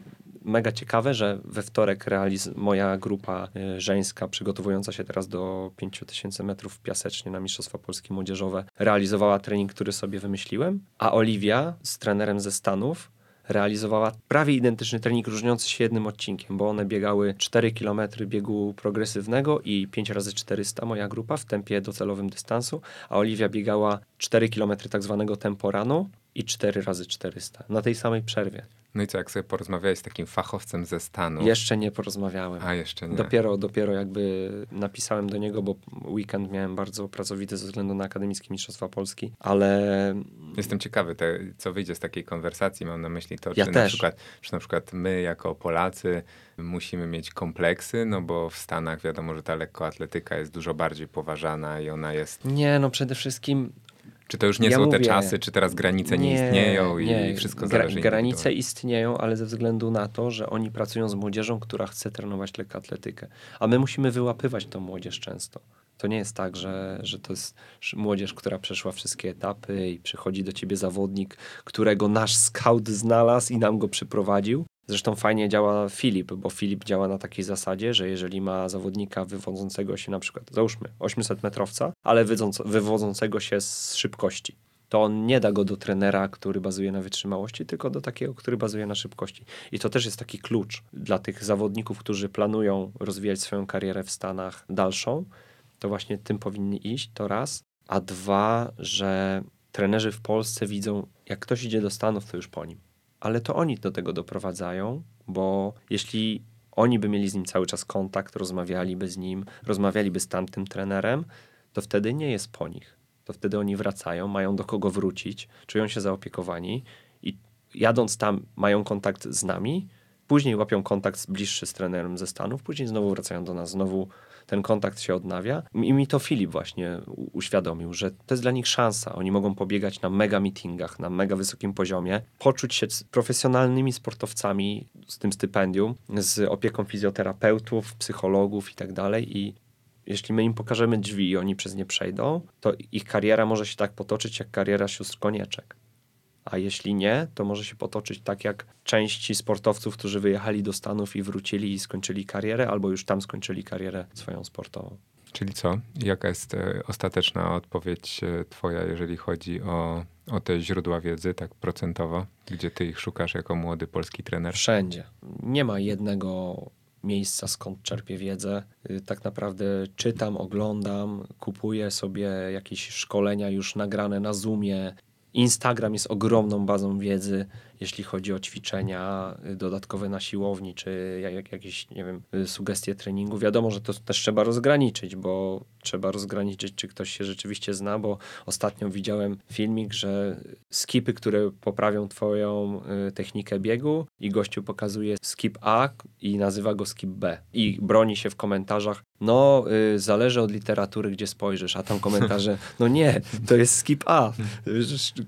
mega ciekawe, że we wtorek realiz moja grupa y, żeńska, przygotowująca się teraz do 5000 metrów piasecznie na Mistrzostwa Polskie Młodzieżowe, realizowała trening, który sobie wymyśliłem, a Oliwia z trenerem ze Stanów realizowała prawie identyczny trening, różniący się jednym odcinkiem, bo one biegały 4 km biegu progresywnego i 5 razy 400 moja grupa w tempie docelowym dystansu, a Oliwia biegała 4 km tak zwanego tempo rano i 4 razy 400 na tej samej przerwie. No i co, jak sobie porozmawiałeś z takim fachowcem ze Stanu? Jeszcze nie porozmawiałem. A, jeszcze nie. Dopiero, dopiero jakby napisałem do niego, bo weekend miałem bardzo pracowity ze względu na Akademickie Mistrzostwa Polski, ale... Jestem ciekawy, te, co wyjdzie z takiej konwersacji. Mam na myśli to, ja czy, też. Na przykład, czy na przykład my jako Polacy musimy mieć kompleksy, no bo w Stanach wiadomo, że ta lekkoatletyka jest dużo bardziej poważana i ona jest... Nie, no przede wszystkim czy to już nie ja są mówię, te czasy, czy teraz granice nie, nie istnieją i nie. wszystko Gra, zależy? Granice istnieją, ale ze względu na to, że oni pracują z młodzieżą, która chce trenować lekkoatletykę. A my musimy wyłapywać tą młodzież często. To nie jest tak, że, że to jest młodzież, która przeszła wszystkie etapy i przychodzi do ciebie zawodnik, którego nasz scout znalazł i nam go przyprowadził. Zresztą fajnie działa Filip, bo Filip działa na takiej zasadzie, że jeżeli ma zawodnika wywodzącego się na przykład, załóżmy 800 metrowca, ale wywodzącego się z szybkości, to on nie da go do trenera, który bazuje na wytrzymałości, tylko do takiego, który bazuje na szybkości. I to też jest taki klucz dla tych zawodników, którzy planują rozwijać swoją karierę w Stanach dalszą, to właśnie tym powinni iść, to raz. A dwa, że trenerzy w Polsce widzą, jak ktoś idzie do Stanów, to już po nim ale to oni do tego doprowadzają, bo jeśli oni by mieli z nim cały czas kontakt, rozmawialiby z nim, rozmawialiby z tamtym trenerem, to wtedy nie jest po nich. To wtedy oni wracają, mają do kogo wrócić, czują się zaopiekowani i jadąc tam mają kontakt z nami, Później łapią kontakt bliższy z trenerem ze Stanów, później znowu wracają do nas, znowu ten kontakt się odnawia. I mi to Filip właśnie uświadomił, że to jest dla nich szansa. Oni mogą pobiegać na mega meetingach, na mega wysokim poziomie, poczuć się profesjonalnymi sportowcami z tym stypendium, z opieką fizjoterapeutów, psychologów i tak dalej. I jeśli my im pokażemy drzwi i oni przez nie przejdą, to ich kariera może się tak potoczyć jak kariera sióstr Konieczek a jeśli nie, to może się potoczyć tak jak części sportowców, którzy wyjechali do Stanów i wrócili i skończyli karierę, albo już tam skończyli karierę swoją sportową. Czyli co? Jaka jest e, ostateczna odpowiedź e, Twoja, jeżeli chodzi o, o te źródła wiedzy, tak procentowo, gdzie Ty ich szukasz jako młody polski trener? Wszędzie. Nie ma jednego miejsca, skąd czerpię wiedzę. Y, tak naprawdę czytam, oglądam, kupuję sobie jakieś szkolenia już nagrane na Zoomie, Instagram jest ogromną bazą wiedzy, jeśli chodzi o ćwiczenia y, dodatkowe na siłowni, czy jak, jakieś, nie wiem, y, sugestie treningu. Wiadomo, że to też trzeba rozgraniczyć, bo trzeba rozgraniczyć, czy ktoś się rzeczywiście zna, bo ostatnio widziałem filmik, że skipy, które poprawią twoją y, technikę biegu i gościu pokazuje skip A i nazywa go skip B i broni się w komentarzach, no y, zależy od literatury, gdzie spojrzysz, a tam komentarze, *laughs* no nie, to jest skip A.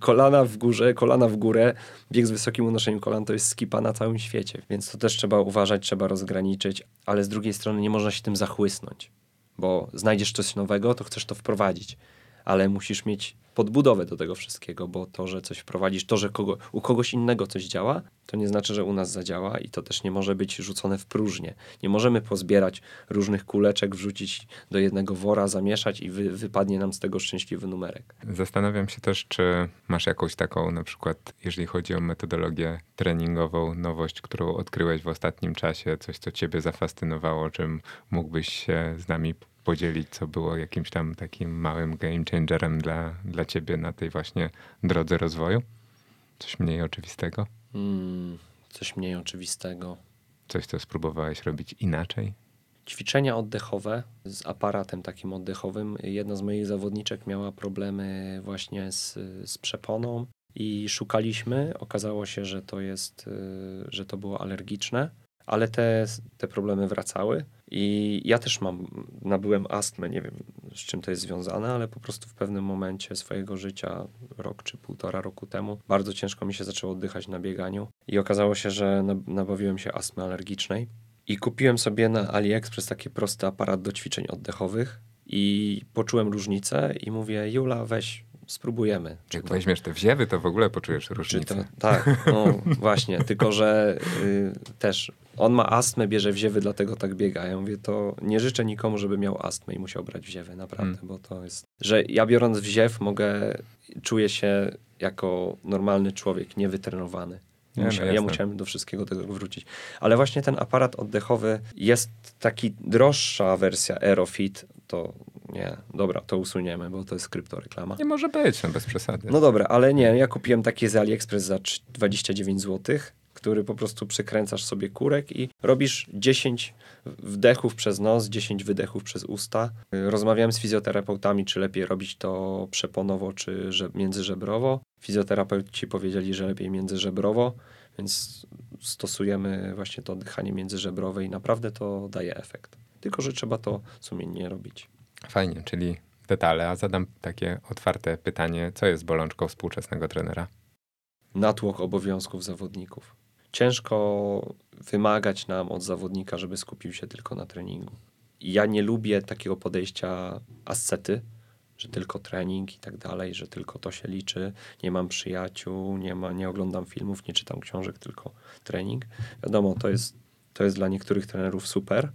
Kolana w górze, kolana w górę, bieg z wysokim unoszeniem kolan to jest skipa na całym świecie, więc to też trzeba uważać, trzeba rozgraniczyć, ale z drugiej strony nie można się tym zachłysnąć, bo znajdziesz coś nowego, to chcesz to wprowadzić, ale musisz mieć podbudowę do tego wszystkiego, bo to, że coś wprowadzisz, to, że kogo, u kogoś innego coś działa, to nie znaczy, że u nas zadziała i to też nie może być rzucone w próżnię. Nie możemy pozbierać różnych kuleczek, wrzucić do jednego wora, zamieszać i wy, wypadnie nam z tego szczęśliwy numerek. Zastanawiam się też, czy masz jakąś taką, na przykład, jeżeli chodzi o metodologię treningową, nowość, którą odkryłeś w ostatnim czasie, coś, co ciebie zafascynowało, czym mógłbyś się z nami podzielić, co było jakimś tam takim małym game changerem dla, dla ciebie na tej właśnie drodze rozwoju? Coś mniej oczywistego? Hmm, coś mniej oczywistego. Coś, co spróbowałeś robić inaczej? Ćwiczenia oddechowe z aparatem takim oddechowym. Jedna z moich zawodniczek miała problemy właśnie z, z przeponą i szukaliśmy. Okazało się, że to jest, y, że to było alergiczne ale te, te problemy wracały. I ja też mam, nabyłem astmę, nie wiem z czym to jest związane, ale po prostu w pewnym momencie swojego życia, rok czy półtora roku temu, bardzo ciężko mi się zaczęło oddychać na bieganiu i okazało się, że nabawiłem się astmy alergicznej. I kupiłem sobie na AliExpress taki prosty aparat do ćwiczeń oddechowych i poczułem różnicę i mówię, Jula, weź, spróbujemy. Jak to... weźmiesz te wziewy, to w ogóle poczujesz różnicę. To, tak, *laughs* no właśnie, tylko że y, też on ma astmę, bierze wziewy, dlatego tak biega. Ja mówię, to nie życzę nikomu, żeby miał astmę i musiał brać wziewy, naprawdę, hmm. bo to jest, że ja biorąc wziew mogę, czuję się jako normalny człowiek, niewytrenowany. Nie, no ja musiałem do wszystkiego tego wrócić. Ale właśnie ten aparat oddechowy jest taki droższa wersja Aerofit, to nie, dobra, to usuniemy, bo to jest kryptoreklama. Nie może być, no bez przesady. No dobra, ale nie, ja kupiłem takie z AliExpress za 29 zł, który po prostu przykręcasz sobie kurek i robisz 10 wdechów przez nos, 10 wydechów przez usta. Rozmawiałem z fizjoterapeutami, czy lepiej robić to przeponowo, czy międzyżebrowo. Fizjoterapeuci powiedzieli, że lepiej międzyżebrowo, więc stosujemy właśnie to oddychanie międzyżebrowe i naprawdę to daje efekt. Tylko, że trzeba to sumiennie robić. Fajnie, czyli detale. A zadam takie otwarte pytanie: co jest bolączką współczesnego trenera? Natłok obowiązków zawodników. Ciężko wymagać nam od zawodnika, żeby skupił się tylko na treningu. Ja nie lubię takiego podejścia ascety, że tylko trening i tak dalej, że tylko to się liczy. Nie mam przyjaciół, nie, ma, nie oglądam filmów, nie czytam książek, tylko trening. Wiadomo, to jest, to jest dla niektórych trenerów super,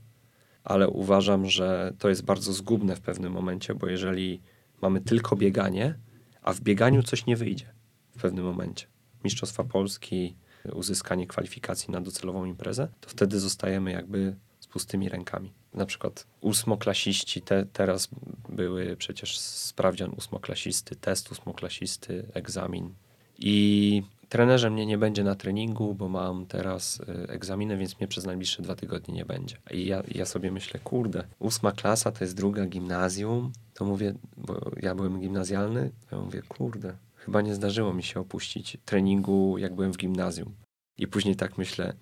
ale uważam, że to jest bardzo zgubne w pewnym momencie, bo jeżeli mamy tylko bieganie, a w bieganiu coś nie wyjdzie w pewnym momencie. Mistrzostwa Polski, uzyskanie kwalifikacji na docelową imprezę, to wtedy zostajemy jakby z pustymi rękami. Na przykład ósmoklasiści, te, teraz były przecież sprawdzian ósmoklasisty, test ósmoklasisty, egzamin. I trenerze mnie nie będzie na treningu, bo mam teraz y, egzaminy, więc mnie przez najbliższe dwa tygodnie nie będzie. I ja, ja sobie myślę, kurde, ósma klasa to jest druga gimnazjum, to mówię, bo ja byłem gimnazjalny, ja mówię, kurde, chyba nie zdarzyło mi się opuścić treningu, jak byłem w gimnazjum. I później tak myślę,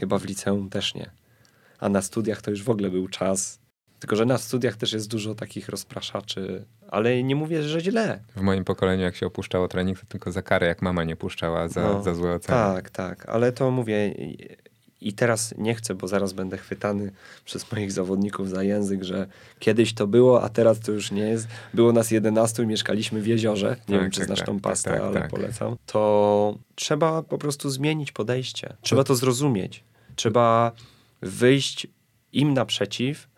Chyba w liceum też nie. A na studiach to już w ogóle był czas. Tylko, że na studiach też jest dużo takich rozpraszaczy, ale nie mówię, że źle. W moim pokoleniu, jak się opuszczało trening, to tylko za karę, jak mama nie puszczała za, No, za złe oceny. Tak, tak, ale to mówię i- teraz nie chcę, bo zaraz będę chwytany przez moich zawodników za język, że kiedyś to było, a teraz to już nie jest. Było nas 11 i mieszkaliśmy w jeziorze. Nie Tak, wiem, czy tak, znasz tak, tą tak, pastę, tak, ale tak. polecam. To trzeba po prostu zmienić podejście. Trzeba to zrozumieć. Trzeba wyjść im naprzeciw,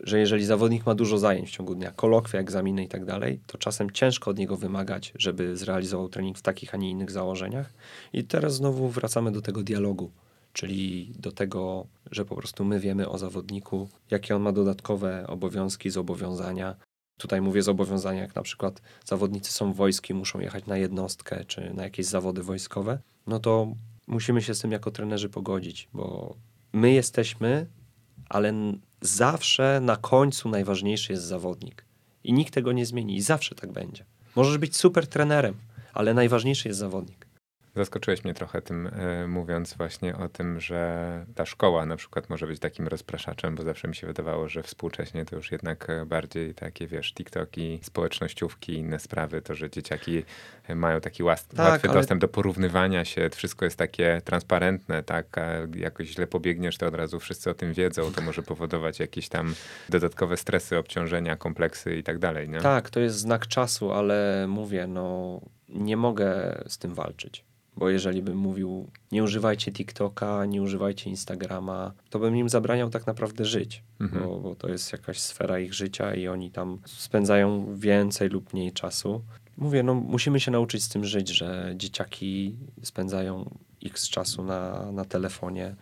że jeżeli zawodnik ma dużo zajęć w ciągu dnia, kolokwia, egzaminy i tak dalej, to czasem ciężko od niego wymagać, żeby zrealizował trening w takich, a nie innych założeniach. I teraz znowu wracamy do tego dialogu, czyli do tego, że po prostu my wiemy o zawodniku, jakie on ma dodatkowe obowiązki, zobowiązania. Tutaj mówię zobowiązania, jak na przykład zawodnicy są w wojsku muszą jechać na jednostkę czy na jakieś zawody wojskowe, no to musimy się z tym jako trenerzy pogodzić, bo my jesteśmy, ale zawsze na końcu najważniejszy jest zawodnik. I nikt tego nie zmieni i zawsze tak będzie. Możesz być super trenerem, ale najważniejszy jest zawodnik. Zaskoczyłeś mnie trochę tym, e, mówiąc właśnie o tym, że ta szkoła na przykład może być takim rozpraszaczem, bo zawsze mi się wydawało, że współcześnie to już jednak bardziej takie, wiesz, TikToki, społecznościówki, inne sprawy, to, że dzieciaki mają taki łas- Tak, łatwy ale- dostęp do porównywania się, wszystko jest takie transparentne, tak, a jakoś źle pobiegniesz, to od razu wszyscy o tym wiedzą, to może powodować jakieś tam dodatkowe stresy, obciążenia, kompleksy i tak dalej, nie? Tak, to jest znak czasu, ale mówię, no nie mogę z tym walczyć. Bo jeżeli bym mówił, nie używajcie TikToka, nie używajcie Instagrama, to bym im zabraniał tak naprawdę żyć, Mhm. bo, bo to jest jakaś sfera ich życia i oni tam spędzają więcej lub mniej czasu. Mówię, no musimy się nauczyć z tym żyć, że dzieciaki spędzają x czasu na, na telefonie,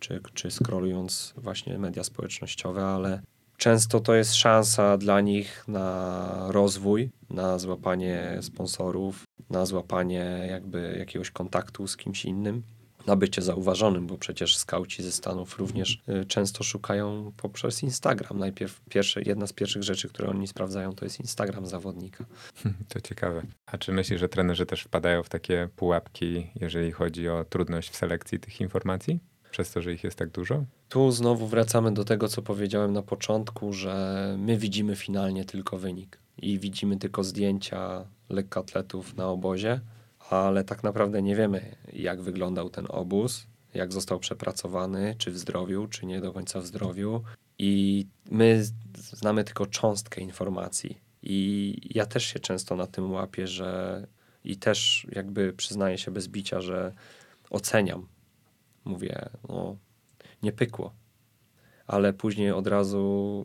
czy, czy scrollując właśnie media społecznościowe, ale często to jest szansa dla nich na rozwój, na złapanie sponsorów, na złapanie jakby jakiegoś kontaktu z kimś innym, na bycie zauważonym, bo przecież skauci ze Stanów również y, często szukają poprzez Instagram. Najpierw pierwsze, jedna z pierwszych rzeczy, które oni sprawdzają, to jest Instagram zawodnika. *laughs* To ciekawe. A czy myślisz, że trenerzy też wpadają w takie pułapki, jeżeli chodzi o trudność w selekcji tych informacji? Przez to, że ich jest tak dużo? Tu znowu wracamy do tego, co powiedziałem na początku, że my widzimy finalnie tylko wynik i widzimy tylko zdjęcia lekkoatletów na obozie, ale tak naprawdę nie wiemy, jak wyglądał ten obóz, jak został przepracowany, czy w zdrowiu, czy nie do końca w zdrowiu. I my znamy tylko cząstkę informacji. I ja też się często na tym łapię, że i też jakby przyznaję się bez bicia, że oceniam. Mówię, no, nie pykło. Ale później od razu,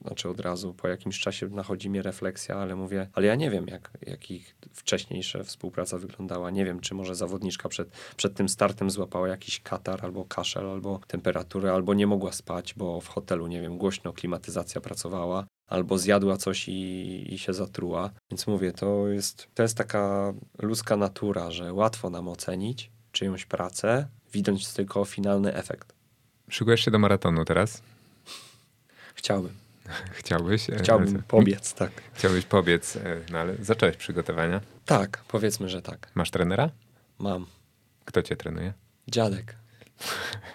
znaczy od razu, po jakimś czasie nachodzi mnie refleksja, ale mówię, ale ja nie wiem, jak, jak ich wcześniejsza współpraca wyglądała. Nie wiem, czy może zawodniczka przed, przed tym startem złapała jakiś katar, albo kaszel, albo temperaturę, albo nie mogła spać, bo w hotelu, nie wiem, głośno klimatyzacja pracowała, albo zjadła coś i, i się zatruła. Więc mówię, to jest, to jest taka ludzka natura, że łatwo nam ocenić czyjąś pracę, widząc tylko finalny efekt. Szykujesz się do maratonu teraz? Chciałbym. *laughs* Chciałbyś? E, Chciałbym pobiec, tak. Chciałbyś pobiec, e, no ale zacząłeś przygotowania. Tak, powiedzmy, że tak. Masz trenera? Mam. Kto cię trenuje? Dziadek.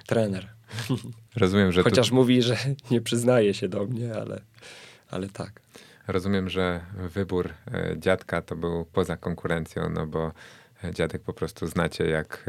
Trener. *laughs* Rozumiem, że, Chociaż tu, mówi, że nie przyznaje się do mnie, ale, ale tak. rozumiem, że wybór e, dziadka to był poza konkurencją, no bo dziadek po prostu znacie jak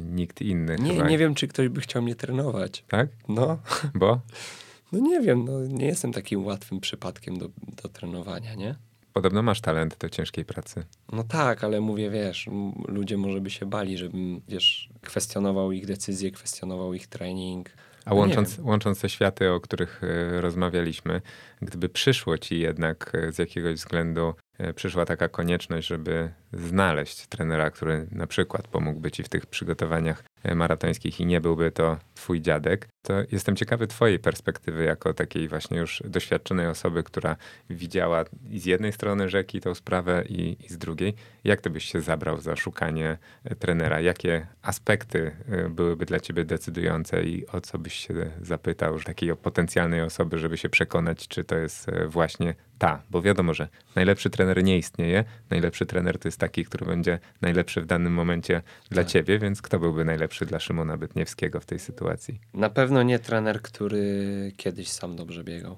nikt inny Nie, chyba. nie wiem, czy ktoś by chciał mnie trenować. Tak? No, Bo *laughs* no nie wiem, no, nie jestem takim łatwym przypadkiem do, do trenowania, nie? podobno masz talent do ciężkiej pracy. No tak, ale mówię, wiesz, ludzie może by się bali, żebym, wiesz, kwestionował ich decyzje, kwestionował ich trening. A No łącząc, łącząc te światy, o których e, rozmawialiśmy, gdyby przyszło ci jednak e, z jakiegoś względu, e, przyszła taka konieczność, żeby znaleźć trenera, który na przykład pomógłby ci w tych przygotowaniach maratońskich i nie byłby to twój dziadek, to jestem ciekawy twojej perspektywy jako takiej właśnie już doświadczonej osoby, która widziała z jednej strony rzeki tą sprawę i, i z drugiej. Jak ty byś się zabrał za szukanie e, trenera? Jakie aspekty e, byłyby dla ciebie decydujące i o co byś się zapytał takiej potencjalnej osoby, żeby się przekonać, czy to jest e, właśnie ta, bo wiadomo, że najlepszy trener nie istnieje. Najlepszy trener to jest taki, który będzie najlepszy w danym momencie dla Tak. ciebie, więc kto byłby najlepszy dla Szymona Bytniewskiego w tej sytuacji? Na pewno nie trener, który kiedyś sam dobrze biegał.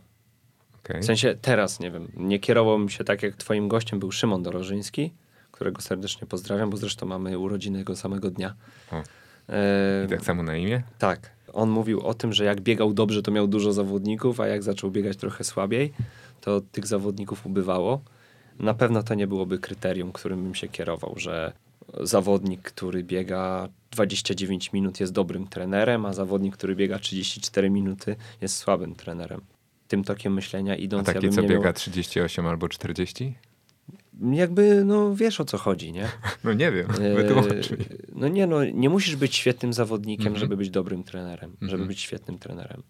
Okay. W sensie teraz, nie wiem, nie kierowałbym się tak, jak twoim gościem był Szymon Dorożyński, którego serdecznie pozdrawiam, bo zresztą mamy urodziny jego samego dnia. O. E, I tak samo na imię? tak. On mówił o tym, że jak biegał dobrze, to miał dużo zawodników, a jak zaczął biegać trochę słabiej, to tych zawodników ubywało. Na pewno to nie byłoby kryterium, którym bym się kierował, że zawodnik, który biega 29 minut jest dobrym trenerem, a zawodnik, który biega 34 minuty jest słabym trenerem. Tym tokiem myślenia A idąc, ja taki, bym co biega miał... 38 albo 40? Jakby, no wiesz o co chodzi, nie? *laughs* No nie wiem, wytłumacz mi. No nie, no nie musisz być świetnym zawodnikiem, Mhm. żeby być dobrym trenerem, żeby Mhm. być świetnym trenerem.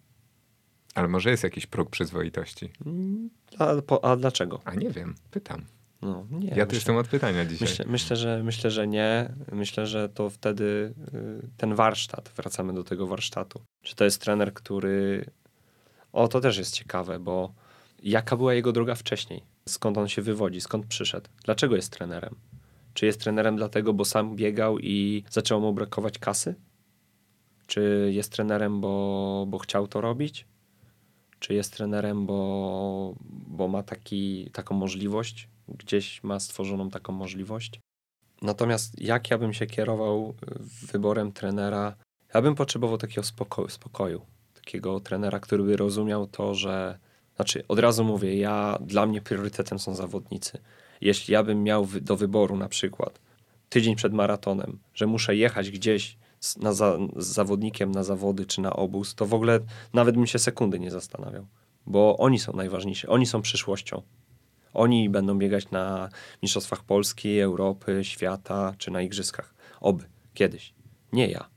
Ale może jest jakiś próg przyzwoitości? Mm, A, po, a dlaczego? A nie wiem, pytam. No, nie. Ja tu myślę, jestem od pytania dzisiaj. myślę, myślę, że, myślę, że nie. Myślę, że to wtedy y, ten warsztat, wracamy do tego warsztatu. Czy to jest trener, który... O, to też jest ciekawe, bo jaka była jego droga wcześniej? Skąd on się wywodzi? Skąd przyszedł? Dlaczego jest trenerem? Czy jest trenerem dlatego, bo sam biegał i zaczęło mu brakować kasy? Czy jest trenerem, bo, bo chciał to robić? Czy jest trenerem, bo, bo ma taki, taką możliwość? Gdzieś ma stworzoną taką możliwość? Natomiast jak ja bym się kierował y, wyborem trenera? Ja bym potrzebował takiego spokoju, spokoju. Takiego trenera, który by rozumiał to, że... Znaczy, od razu mówię, ja, dla mnie priorytetem są zawodnicy. Jeśli ja bym miał do wyboru na przykład tydzień przed maratonem, że muszę jechać gdzieś na za, z zawodnikiem na zawody czy na obóz, to w ogóle nawet bym się sekundy nie zastanawiał. Bo oni są najważniejsi, oni są przyszłością. Oni będą biegać na Mistrzostwach Polski, Europy, świata czy na Igrzyskach. Oby, kiedyś. Nie ja.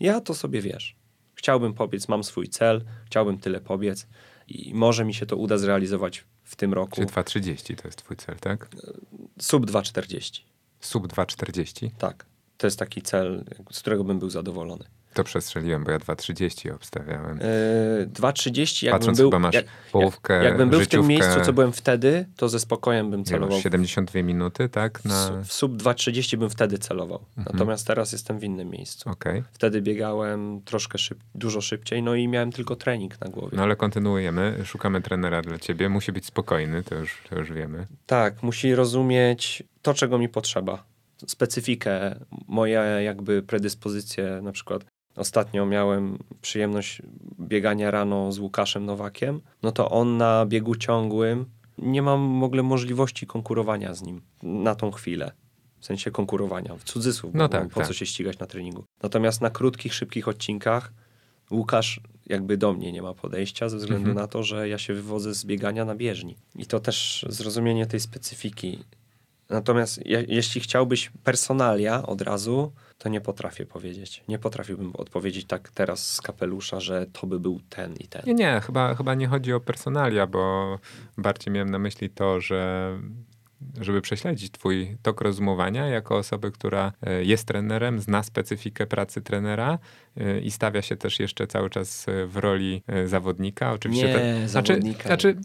Ja to sobie wiesz. Chciałbym pobiec, mam swój cel, chciałbym tyle pobiec i może mi się to uda zrealizować w tym roku. Czyli 2,30 to jest twój cel, tak? Sub 2,40. Sub 2,40? Tak. To jest taki cel, z którego bym był zadowolony. To przestrzeliłem, bo ja 2,30 obstawiałem. Yy, 2,30 jakbym Patrząc był, masz jak, połówkę, jak, jakbym był w tym życiówkę, miejscu, co byłem wtedy, to ze spokojem bym celował. wiem, 72 minuty, tak? Na... w sub 2,30 bym wtedy celował. Mhm. Natomiast teraz jestem w innym miejscu. Okej. Wtedy biegałem troszkę szyb, dużo szybciej, no i miałem tylko trening na głowie. No ale kontynuujemy. Szukamy trenera dla ciebie. Musi być spokojny, to już, to już wiemy. Tak, musi rozumieć to, czego mi potrzeba. Specyfikę, moje jakby predyspozycje, na przykład ostatnio miałem przyjemność biegania rano z Łukaszem Nowakiem, no to on na biegu ciągłym nie mam w ogóle możliwości konkurowania z nim na tą chwilę. W sensie konkurowania, w cudzysłów, No no tak, po tak. co się ścigać na treningu. Natomiast na krótkich, szybkich odcinkach Łukasz jakby do mnie nie ma podejścia ze względu Mhm. na to, że ja się wywodzę z biegania na bieżni. I to też zrozumienie tej specyfiki. Natomiast je, jeśli chciałbyś personalia od razu, to nie potrafię powiedzieć. Nie potrafiłbym odpowiedzieć tak teraz z kapelusza, że to by był ten i ten. Nie, nie, chyba, chyba nie chodzi o personalia, bo bardziej miałem na myśli to, że żeby prześledzić twój tok rozumowania jako osoby, która e, jest trenerem, zna specyfikę pracy trenera i stawia się też jeszcze cały czas e, w roli e, zawodnika. Oczywiście Nie, te- zawodnika. Znaczy,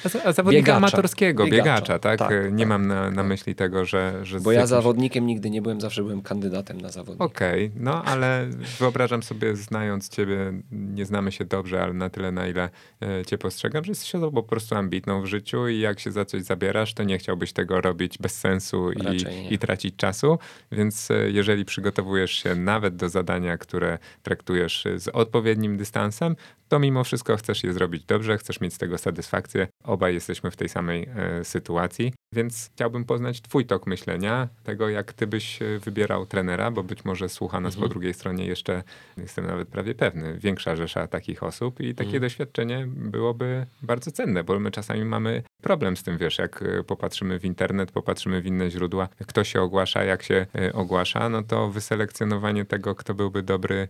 znaczy, zawodnika Biegacza. amatorskiego, biegacza, Biegacza, tak? tak, nie tak, mam na, na tak. myśli tego, że... że Bo ja jakimś- zawodnikiem nigdy nie byłem, zawsze byłem kandydatem na zawodnika. Okej, no ale wyobrażam sobie, znając ciebie, nie znamy się dobrze, ale na tyle, na ile e, cię postrzegam, że jesteś osobą po prostu ambitną w życiu i jak się za coś zabierasz, to nie chciałbyś tego robić bez sensu i, i tracić czasu, więc e, jeżeli przygotowujesz się nawet do zadania, które traktujesz z odpowiednim dystansem, to mimo wszystko chcesz je zrobić dobrze, chcesz mieć z tego satysfakcję. Obaj jesteśmy w tej samej e, sytuacji, więc chciałbym poznać twój tok myślenia, tego jak ty byś e, wybierał trenera, bo być może słucha nas Mhm. po drugiej stronie jeszcze, jestem nawet prawie pewny, większa rzesza takich osób i takie Mhm. doświadczenie byłoby bardzo cenne, bo my czasami mamy problem z tym, wiesz, jak e, popatrzymy w internet, popatrzymy w inne źródła, kto się ogłasza, jak się e, ogłasza, no to wyselekcjonowanie tego, kto byłby dobry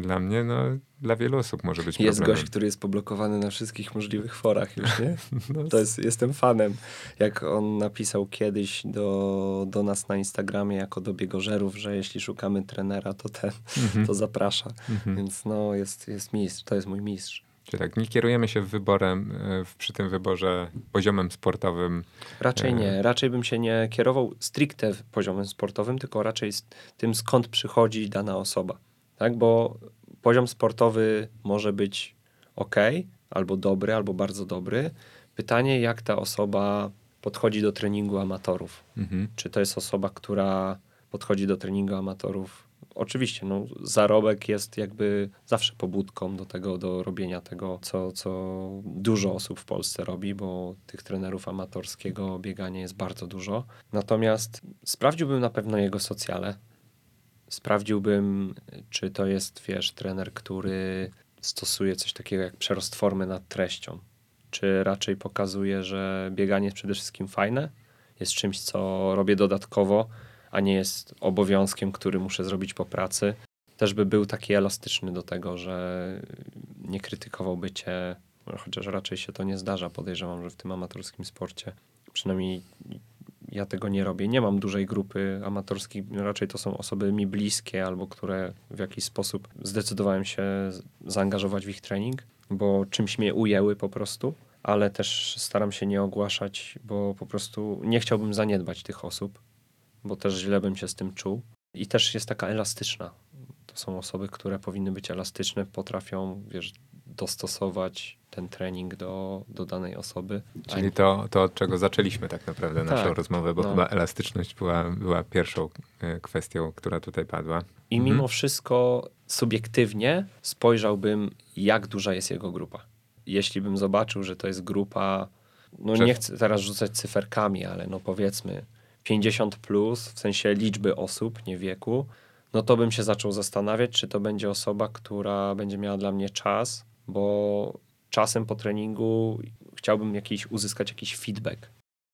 dla mnie, no dla wielu osób może być Jest problemem. gość, który jest poblokowany na wszystkich możliwych forach już, nie? *laughs* No, To jest, jestem fanem. Jak on napisał kiedyś do, do nas na Instagramie jako do biegożerów, że jeśli szukamy trenera, to ten, Mhm. to zaprasza. Mhm. Więc no, jest, jest mistrz, to jest mój mistrz. Czyli tak, nie kierujemy się wyborem, e, przy tym wyborze poziomem sportowym. Raczej e, nie. Raczej bym się nie kierował stricte poziomem sportowym, tylko raczej tym, skąd przychodzi dana osoba. Tak? Bo poziom sportowy może być ok, albo dobry, albo bardzo dobry. Pytanie, jak ta osoba podchodzi do treningu amatorów. Mhm. Czy to jest osoba, która podchodzi do treningu amatorów oczywiście, no, zarobek jest jakby zawsze pobudką do tego, do robienia tego, co, co dużo osób w Polsce robi, bo tych trenerów amatorskiego biegania jest bardzo dużo. Natomiast sprawdziłbym na pewno jego socjale. Sprawdziłbym, czy to jest, wiesz, trener, który stosuje coś takiego jak przerost formy nad treścią. Czy raczej pokazuje, że bieganie jest przede wszystkim fajne, jest czymś, co robię dodatkowo, a nie jest obowiązkiem, który muszę zrobić po pracy. Też by był taki elastyczny do tego, że nie krytykowałby cię, chociaż raczej się to nie zdarza. Podejrzewam, że w tym amatorskim sporcie przynajmniej ja tego nie robię. Nie mam dużej grupy amatorskich, raczej to są osoby mi bliskie albo które w jakiś sposób zdecydowałem się zaangażować w ich trening, bo czymś mnie ujęły po prostu, ale też staram się nie ogłaszać, bo po prostu nie chciałbym zaniedbać tych osób bo też źle bym się z tym czuł. I też jest taka elastyczna. To są osoby, które powinny być elastyczne, potrafią, wiesz, dostosować ten trening do, do danej osoby. Czyli to, to, od czego zaczęliśmy tak naprawdę naszą tak, rozmowę, bo no. chyba elastyczność była, była pierwszą e, kwestią, która tutaj padła. I mhm. mimo wszystko subiektywnie spojrzałbym, jak duża jest jego grupa. Jeśli bym zobaczył, że to jest grupa, no Przez... nie chcę teraz rzucać cyferkami, ale no powiedzmy 50 plus, w sensie liczby osób, nie wieku, no to bym się zaczął zastanawiać, czy to będzie osoba, która będzie miała dla mnie czas, bo czasem po treningu chciałbym jakiś, uzyskać jakiś feedback.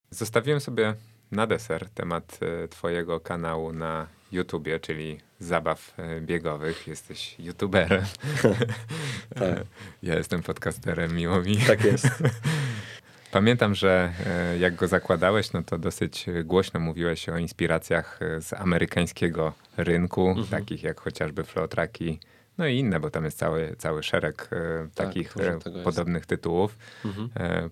Zostawiłem sobie na deser temat e, Twojego kanału na YouTubie, czyli zabaw e, biegowych. Jesteś YouTuberem. *laughs* tak. Ja jestem podcasterem, miło mi. Tak jest. *laughs* Pamiętam, że e, jak go zakładałeś, no to dosyć głośno mówiłeś o inspiracjach e, z amerykańskiego rynku, mhm. takich jak chociażby Flotraki, no i inne, bo tam jest cały, cały szereg e, tak, takich podobnych tytułów. Mhm.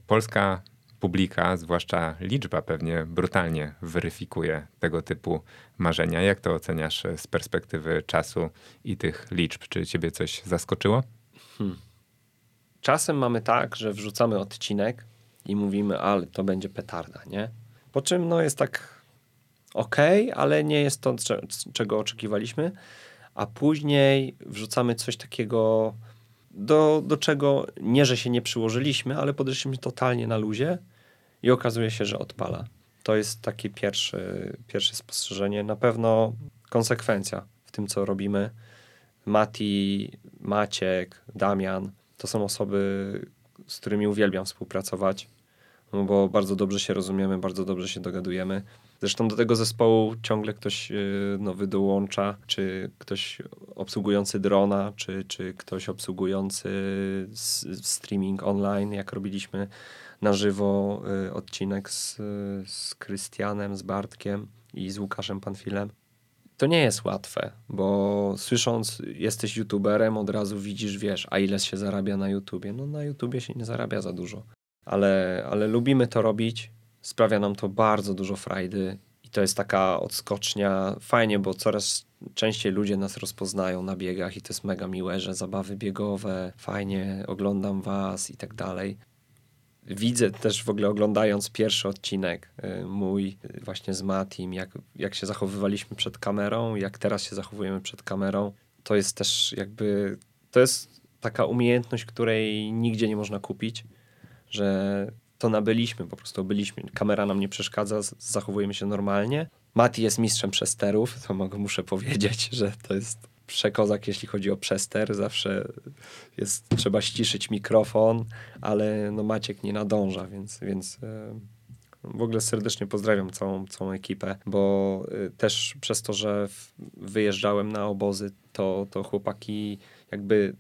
Polska publika, zwłaszcza liczba pewnie brutalnie weryfikuje tego typu marzenia. Jak to oceniasz z perspektywy czasu i tych liczb? Czy ciebie coś zaskoczyło? Hmm. Czasem mamy tak, że wrzucamy odcinek, i mówimy, ale to będzie petarda, nie? Po czym no jest tak ok, ale nie jest to, czego oczekiwaliśmy, a później wrzucamy coś takiego, do, do czego nie, że się nie przyłożyliśmy, ale podeszliśmy totalnie na luzie i okazuje się, że odpala. To jest takie pierwsze, pierwsze spostrzeżenie. Na pewno konsekwencja w tym, co robimy. Mati, Maciek, Damian to są osoby, z którymi uwielbiam współpracować, no bo bardzo dobrze się rozumiemy, bardzo dobrze się dogadujemy. Zresztą do tego zespołu ciągle ktoś y, nowy dołącza, czy ktoś obsługujący drona, czy, czy ktoś obsługujący streaming online, jak robiliśmy na żywo y, odcinek z, z Krystianem, z Bartkiem i z Łukaszem Panfilem. To nie jest łatwe, bo słysząc, jesteś youtuberem, od razu widzisz, wiesz, a ile się zarabia na YouTubie. No na YouTubie się nie zarabia za dużo, ale, ale lubimy to robić, sprawia nam to bardzo dużo frajdy i to jest taka odskocznia. Fajnie, bo coraz częściej ludzie nas rozpoznają na biegach i to jest mega miłe, że zabawy biegowe, fajnie, oglądam was i tak dalej widzę też w ogóle oglądając pierwszy odcinek y, mój y, właśnie z Matim, jak, jak się zachowywaliśmy przed kamerą, jak teraz się zachowujemy przed kamerą, to jest też jakby, to jest taka umiejętność, której nigdzie nie można kupić, że to nabyliśmy, po prostu byliśmy, kamera nam nie przeszkadza, zachowujemy się normalnie. Mati jest mistrzem przesterów, to mogę, muszę powiedzieć, że to jest przekozak, jeśli chodzi o przester. Zawsze jest, trzeba ściszyć mikrofon, ale no Maciek nie nadąża, więc, więc e, w ogóle serdecznie pozdrawiam całą, całą ekipę, bo e, też przez to, że wyjeżdżałem na obozy, to, to chłopaki jakby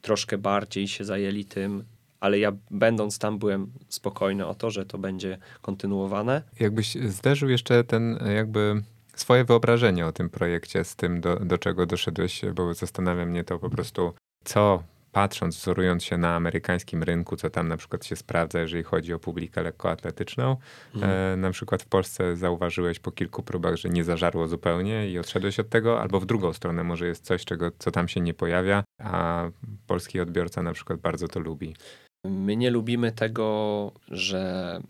troszkę bardziej się zajęli tym, ale ja będąc tam byłem spokojny o to, że to będzie kontynuowane. Jakbyś zderzył jeszcze ten jakby swoje wyobrażenie o tym projekcie, z tym, do, do czego doszedłeś, bo zastanawia mnie to po prostu, co patrząc, wzorując się na amerykańskim rynku, co tam na przykład się sprawdza, jeżeli chodzi o publikę lekkoatletyczną, mhm. e, na przykład w Polsce zauważyłeś po kilku próbach, że nie zażarło zupełnie i odszedłeś od tego, albo w drugą stronę może jest coś, czego, co tam się nie pojawia, a polski odbiorca na przykład bardzo to lubi. My nie lubimy tego, że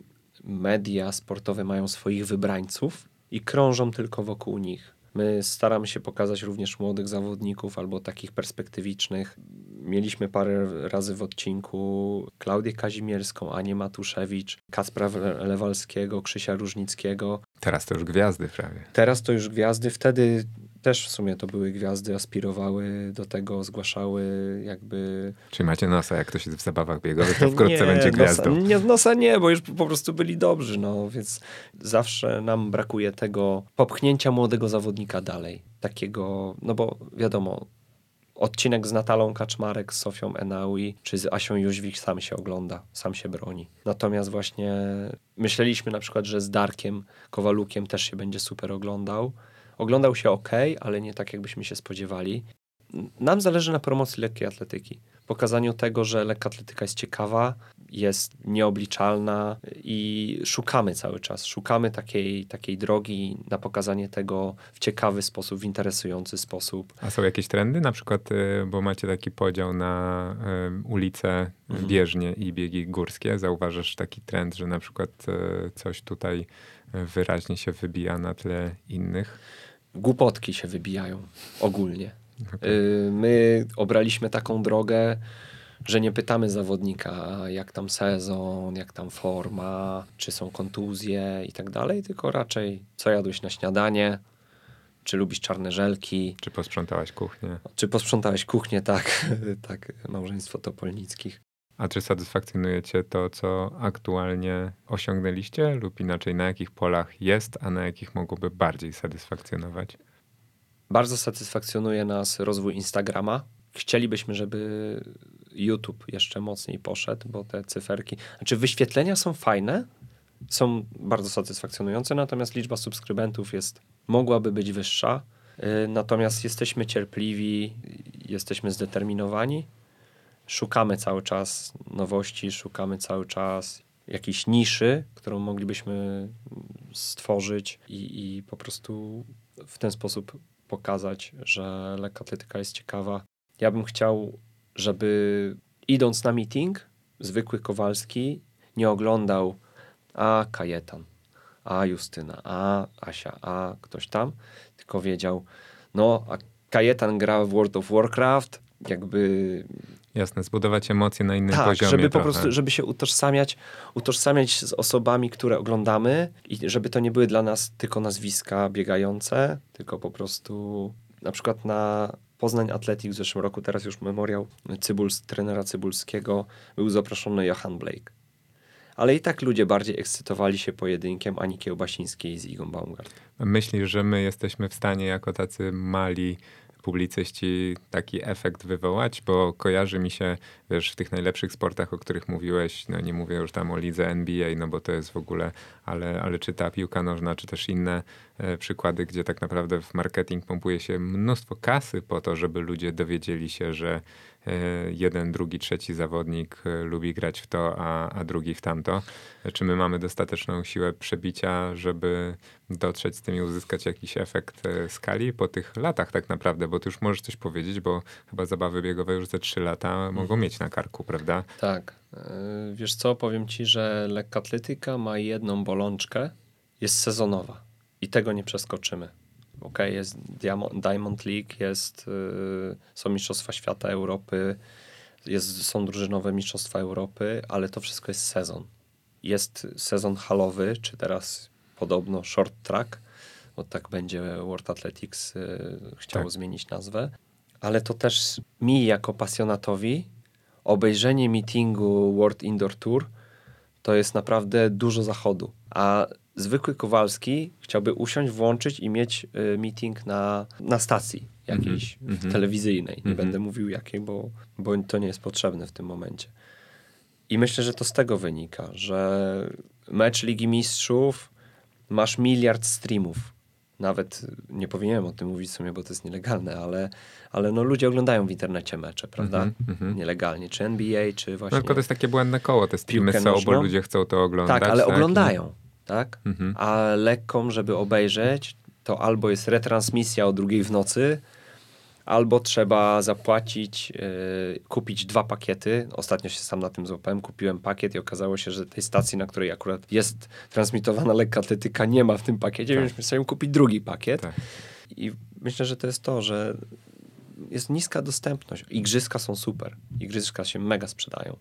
media sportowe mają swoich wybrańców i krążą tylko wokół nich. My staramy się pokazać również młodych zawodników albo takich perspektywicznych. Mieliśmy parę razy w odcinku Klaudię Kazimierską, Anię Matuszewicz, Kacpra Lewalskiego, Krzysia Różnickiego. Teraz to już gwiazdy prawie. Teraz to już gwiazdy. Wtedy też w sumie to były gwiazdy, aspirowały do tego, zgłaszały jakby... Czyli macie nosa, jak ktoś jest w zabawach biegowych, to *laughs* wkrótce nie, będzie gwiazdą. Nosa, nie, nosa nie, bo już po prostu byli dobrzy, no więc zawsze nam brakuje tego popchnięcia młodego zawodnika dalej. Takiego, no bo wiadomo, odcinek z Natalą Kaczmarek, z Sofią Enaui czy z Asią Jóźwik sam się ogląda, sam się broni. Natomiast właśnie myśleliśmy na przykład, że z Darkiem Kowalukiem też się będzie super oglądał, Oglądał się ok, ale nie tak, jakbyśmy się spodziewali. Nam zależy na promocji lekkiej atletyki. Pokazaniu tego, że lekka atletyka jest ciekawa, jest nieobliczalna i szukamy cały czas. Szukamy takiej, takiej drogi na pokazanie tego w ciekawy sposób, w interesujący sposób. A są jakieś trendy? Na przykład, y, bo macie taki podział na y, ulice mhm. bieżnie i biegi górskie. Zauważasz taki trend, że na przykład y, coś tutaj wyraźnie się wybija na tle innych? Głupotki się wybijają ogólnie. Okay. My obraliśmy taką drogę, że nie pytamy zawodnika, jak tam sezon, jak tam forma, czy są kontuzje i tak dalej, tylko raczej co jadłeś na śniadanie, czy lubisz czarne żelki. Czy posprzątałeś kuchnię. Czy posprzątałeś kuchnię, tak, *laughs* tak, małżeństwo Topolnickich. A czy satysfakcjonuje Cię to, co aktualnie osiągnęliście, lub inaczej na jakich polach jest, a na jakich mogłoby bardziej satysfakcjonować? Bardzo satysfakcjonuje nas rozwój Instagrama. Chcielibyśmy, żeby YouTube jeszcze mocniej poszedł, bo te cyferki, znaczy wyświetlenia są fajne, są bardzo satysfakcjonujące, natomiast liczba subskrybentów jest, mogłaby być wyższa. Y, natomiast jesteśmy cierpliwi, jesteśmy zdeterminowani szukamy cały czas nowości, szukamy cały czas jakiejś niszy, którą moglibyśmy stworzyć i, i po prostu w ten sposób pokazać, że lekkoatletyka jest ciekawa. Ja bym chciał, żeby idąc na meeting, zwykły Kowalski nie oglądał a Kajetan, a Justyna, a Asia, a ktoś tam, tylko wiedział, no a Kajetan gra w World of Warcraft, jakby Jasne, zbudować emocje na innym tak, poziomie. żeby trochę. po prostu, żeby się utożsamiać, utożsamiać z osobami, które oglądamy i żeby to nie były dla nas tylko nazwiska biegające, tylko po prostu na przykład na Poznań Athletic w zeszłym roku, teraz już memoriał Cybuls, trenera Cybulskiego, był zaproszony Johan Blake. Ale i tak ludzie bardziej ekscytowali się pojedynkiem Ani Kiełbasińskiej z Igą Baumgart. Myślisz, że my jesteśmy w stanie jako tacy mali publicyści taki efekt wywołać, bo kojarzy mi się, wiesz, w tych najlepszych sportach, o których mówiłeś, no nie mówię już tam o lidze NBA, no bo to jest w ogóle, ale, ale czy ta piłka nożna, czy też inne e, przykłady, gdzie tak naprawdę w marketing pompuje się mnóstwo kasy po to, żeby ludzie dowiedzieli się, że jeden, drugi, trzeci zawodnik e, lubi grać w to, a, a drugi w tamto. Czy my mamy dostateczną siłę przebicia, żeby dotrzeć z tym i uzyskać jakiś efekt e, skali po tych latach tak naprawdę, bo ty już możesz coś powiedzieć, bo chyba zabawy biegowe już ze trzy lata mhm. mogą mieć na karku, prawda? Tak. E, wiesz co, powiem ci, że lekkoatletyka ma jedną bolączkę, jest sezonowa i tego nie przeskoczymy. Ok, jest Diamond League, jest, e, są Mistrzostwa Świata Europy, jest, są drużynowe Mistrzostwa Europy, ale to wszystko jest sezon. Jest sezon halowy, czy teraz podobno short track, bo tak będzie World Athletics y, chciało tak. zmienić nazwę. Ale to też mi jako pasjonatowi obejrzenie meetingu World Indoor Tour to jest naprawdę dużo zachodu. A zwykły Kowalski chciałby usiąść, włączyć i mieć y, meeting na, na stacji jakiejś mm -hmm. telewizyjnej. Nie mm -hmm. będę mówił jakiej, bo, bo to nie jest potrzebne w tym momencie. I myślę, że to z tego wynika, że mecz Ligi Mistrzów masz miliard streamów. nawet nie powinienem o tym mówić w sumie, bo to jest nielegalne, ale, ale no ludzie oglądają w internecie mecze, prawda? Mm -hmm. Nielegalnie, czy NBA, czy właśnie... No tylko to jest takie błędne koło, te streamy są, bo ludzie chcą to oglądać. Tak, ale tak? oglądają, tak? -hmm. A lekką, żeby obejrzeć, to albo jest retransmisja o drugiej w nocy, albo trzeba zapłacić, yy, kupić dwa pakiety. Ostatnio się sam na tym złapałem, kupiłem pakiet i okazało się, że tej stacji, na której akurat jest transmitowana lekka atletyka, nie ma w tym pakiecie, tak. więc musiałem kupić drugi pakiet. Tak. I myślę, że to jest to, że jest niska dostępność. Igrzyska są super. Igrzyska się mega sprzedają.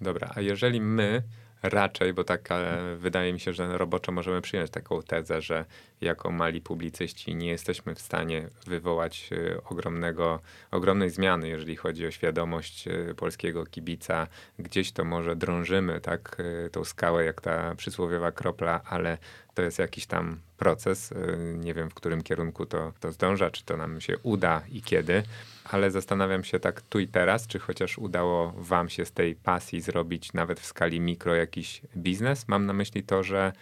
Dobra, a jeżeli my Raczej, bo tak wydaje mi się, że roboczo możemy przyjąć taką tezę, że jako mali publicyści nie jesteśmy w stanie wywołać e, ogromnego, ogromnej zmiany, jeżeli chodzi o świadomość e, polskiego kibica. Gdzieś to może drążymy tak e, tą skałę jak ta przysłowiowa kropla, ale to jest jakiś tam proces. Nie wiem, w którym kierunku to, to zdąża, czy to nam się uda i kiedy ale zastanawiam się tak tu i teraz, czy chociaż udało Wam się z tej pasji zrobić nawet w skali mikro jakiś biznes. Mam na myśli to, że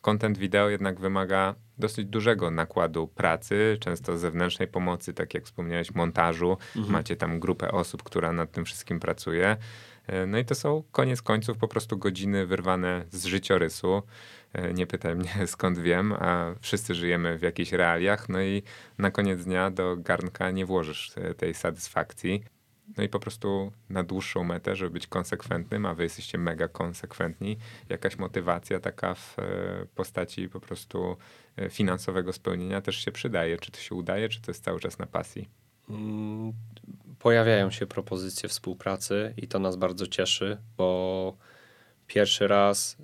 content wideo jednak wymaga dosyć dużego nakładu pracy, często zewnętrznej pomocy, tak jak wspomniałeś, montażu. Mhm. Macie tam grupę osób, która nad tym wszystkim pracuje. E, no i to są koniec końców po prostu godziny wyrwane z życiorysu. E, nie pytaj mnie *laughs* skąd wiem, a wszyscy żyjemy w jakichś realiach, no i na koniec dnia do garnka nie włożysz e, tej satysfakcji. No i po prostu na dłuższą metę, żeby być konsekwentnym, a wy jesteście mega konsekwentni, jakaś motywacja taka w e, postaci po prostu finansowego spełnienia też się przydaje. Czy to się udaje, czy to jest cały czas na pasji? Mm, pojawiają się propozycje współpracy i to nas bardzo cieszy, bo pierwszy raz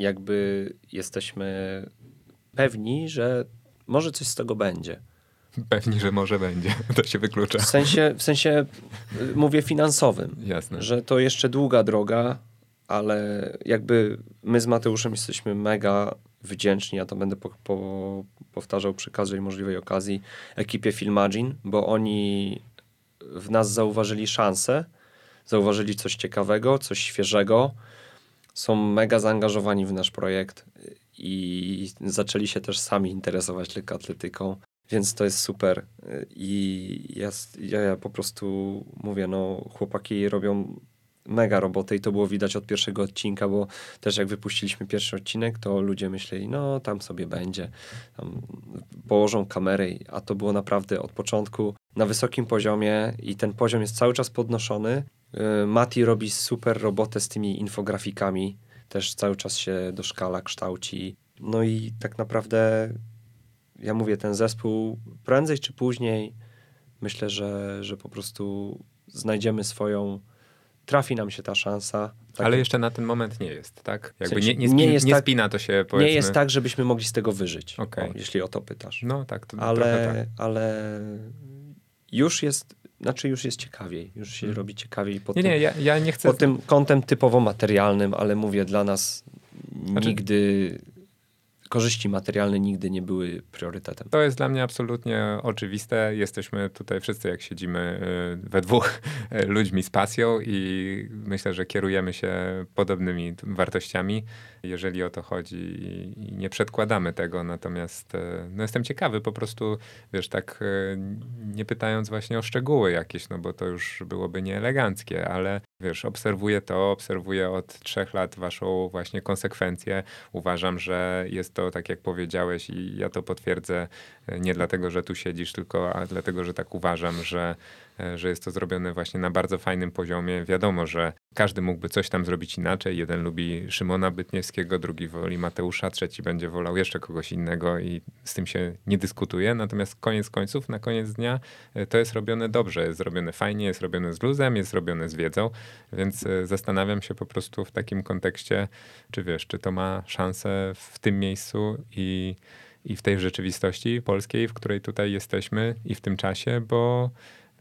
jakby jesteśmy pewni, że może coś z tego będzie. Pewni, że może będzie. *laughs* To się wyklucza. W sensie, w sensie y, mówię finansowym. Jasne. Że to jeszcze długa droga, ale jakby my z Mateuszem jesteśmy mega wdzięczni, ja to będę po, po, powtarzał przy każdej możliwej okazji, ekipie Filmagin, bo oni w nas zauważyli szansę, zauważyli coś ciekawego, coś świeżego, są mega zaangażowani w nasz projekt i zaczęli się też sami interesować lekkoatletyką, więc to jest super. I ja, ja, ja po prostu mówię, no chłopaki robią mega robotę i to było widać od pierwszego odcinka, bo też jak wypuściliśmy pierwszy odcinek, to ludzie myśleli, no tam sobie będzie, tam położą kamerę, a to było naprawdę od początku na wysokim poziomie i ten poziom jest cały czas podnoszony Mati robi super robotę z tymi infografikami, też cały czas się doszkala, kształci. No i tak naprawdę, ja mówię, ten zespół prędzej czy później myślę, że, że po prostu znajdziemy swoją, trafi nam się ta szansa. Tak Ale jeszcze na ten moment nie jest, tak? Jakby w sensie, nie, nie, nie, jest nie tak, spina to się, powiedzmy. Nie jest tak, żebyśmy mogli z tego wyżyć, okay. o, jeśli o to pytasz. No tak, to ale, tak. ale już jest znaczy już jest ciekawiej, już się hmm. robi ciekawiej pod, nie, tym, nie, ja, ja nie chcę... pod tym kątem typowo materialnym, ale mówię, dla nas znaczy... nigdy korzyści materialne nigdy nie były priorytetem. To jest dla mnie absolutnie oczywiste. Jesteśmy tutaj wszyscy, jak siedzimy y, we dwóch y, ludźmi z pasją i myślę, że kierujemy się podobnymi wartościami, jeżeli o to chodzi i nie przedkładamy tego. Natomiast y, no jestem ciekawy po prostu, wiesz, tak nie pytając właśnie o szczegóły jakieś, no bo to już byłoby nieeleganckie, ale wiesz, obserwuję to, obserwuję od trzech lat waszą właśnie konsekwencję. Uważam, że jest to, tak jak powiedziałeś i ja to potwierdzę, nie dlatego, że tu siedzisz, tylko dlatego, że tak uważam, że że jest to zrobione właśnie na bardzo fajnym poziomie. Wiadomo, że każdy mógłby coś tam zrobić inaczej. Jeden lubi Szymona Bytniewskiego, drugi woli Mateusza, trzeci będzie wolał jeszcze kogoś innego i z tym się nie dyskutuje. Natomiast koniec końców, na koniec dnia e, to jest robione dobrze, jest robione fajnie, jest robione z luzem, jest robione z wiedzą, więc e, zastanawiam się po prostu w takim kontekście, czy wiesz, czy to ma szansę w tym miejscu i i w tej rzeczywistości polskiej, w której tutaj jesteśmy i w tym czasie, bo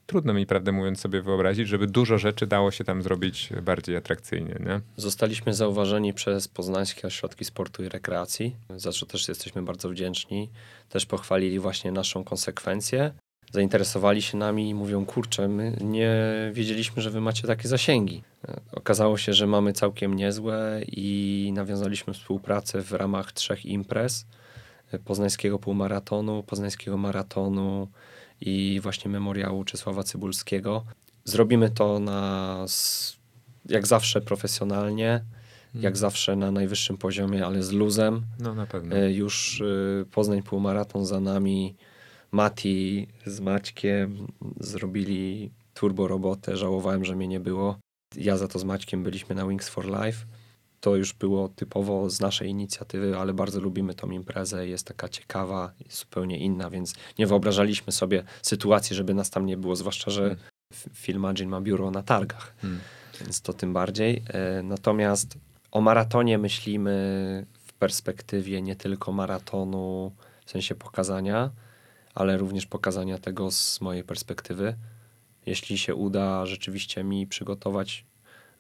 trudno mi, prawdę mówiąc, sobie wyobrazić, żeby dużo rzeczy dało się tam zrobić bardziej atrakcyjnie. Nie? Zostaliśmy zauważeni przez poznańskie ośrodki sportu i rekreacji, za co też jesteśmy bardzo wdzięczni. Też pochwalili właśnie naszą konsekwencję. Zainteresowali się nami i mówią, kurczę, my nie wiedzieliśmy, że wy macie takie zasięgi. Okazało się, że mamy całkiem niezłe i nawiązaliśmy współpracę w ramach trzech imprez poznańskiego półmaratonu, poznańskiego maratonu i właśnie memoriału Czesława Cybulskiego. Zrobimy to na, jak zawsze profesjonalnie, hmm. jak zawsze na najwyższym poziomie, ale z luzem. No na pewno. E, już e, Poznań półmaraton za nami. Mati z Maćkiem zrobili turbo robotę. Żałowałem, że mnie nie było. Ja za to z Maćkiem byliśmy na Wings for Life. To już było typowo z naszej inicjatywy, ale bardzo lubimy tą imprezę. Jest taka ciekawa, jest zupełnie inna, więc nie wyobrażaliśmy sobie sytuacji, żeby nas tam nie było, zwłaszcza, że hmm. Filmagine ma biuro na targach, hmm. więc to tym bardziej. E, natomiast o maratonie myślimy w perspektywie nie tylko maratonu, w sensie pokazania, ale również pokazania tego z mojej perspektywy. Jeśli się uda rzeczywiście mi przygotować,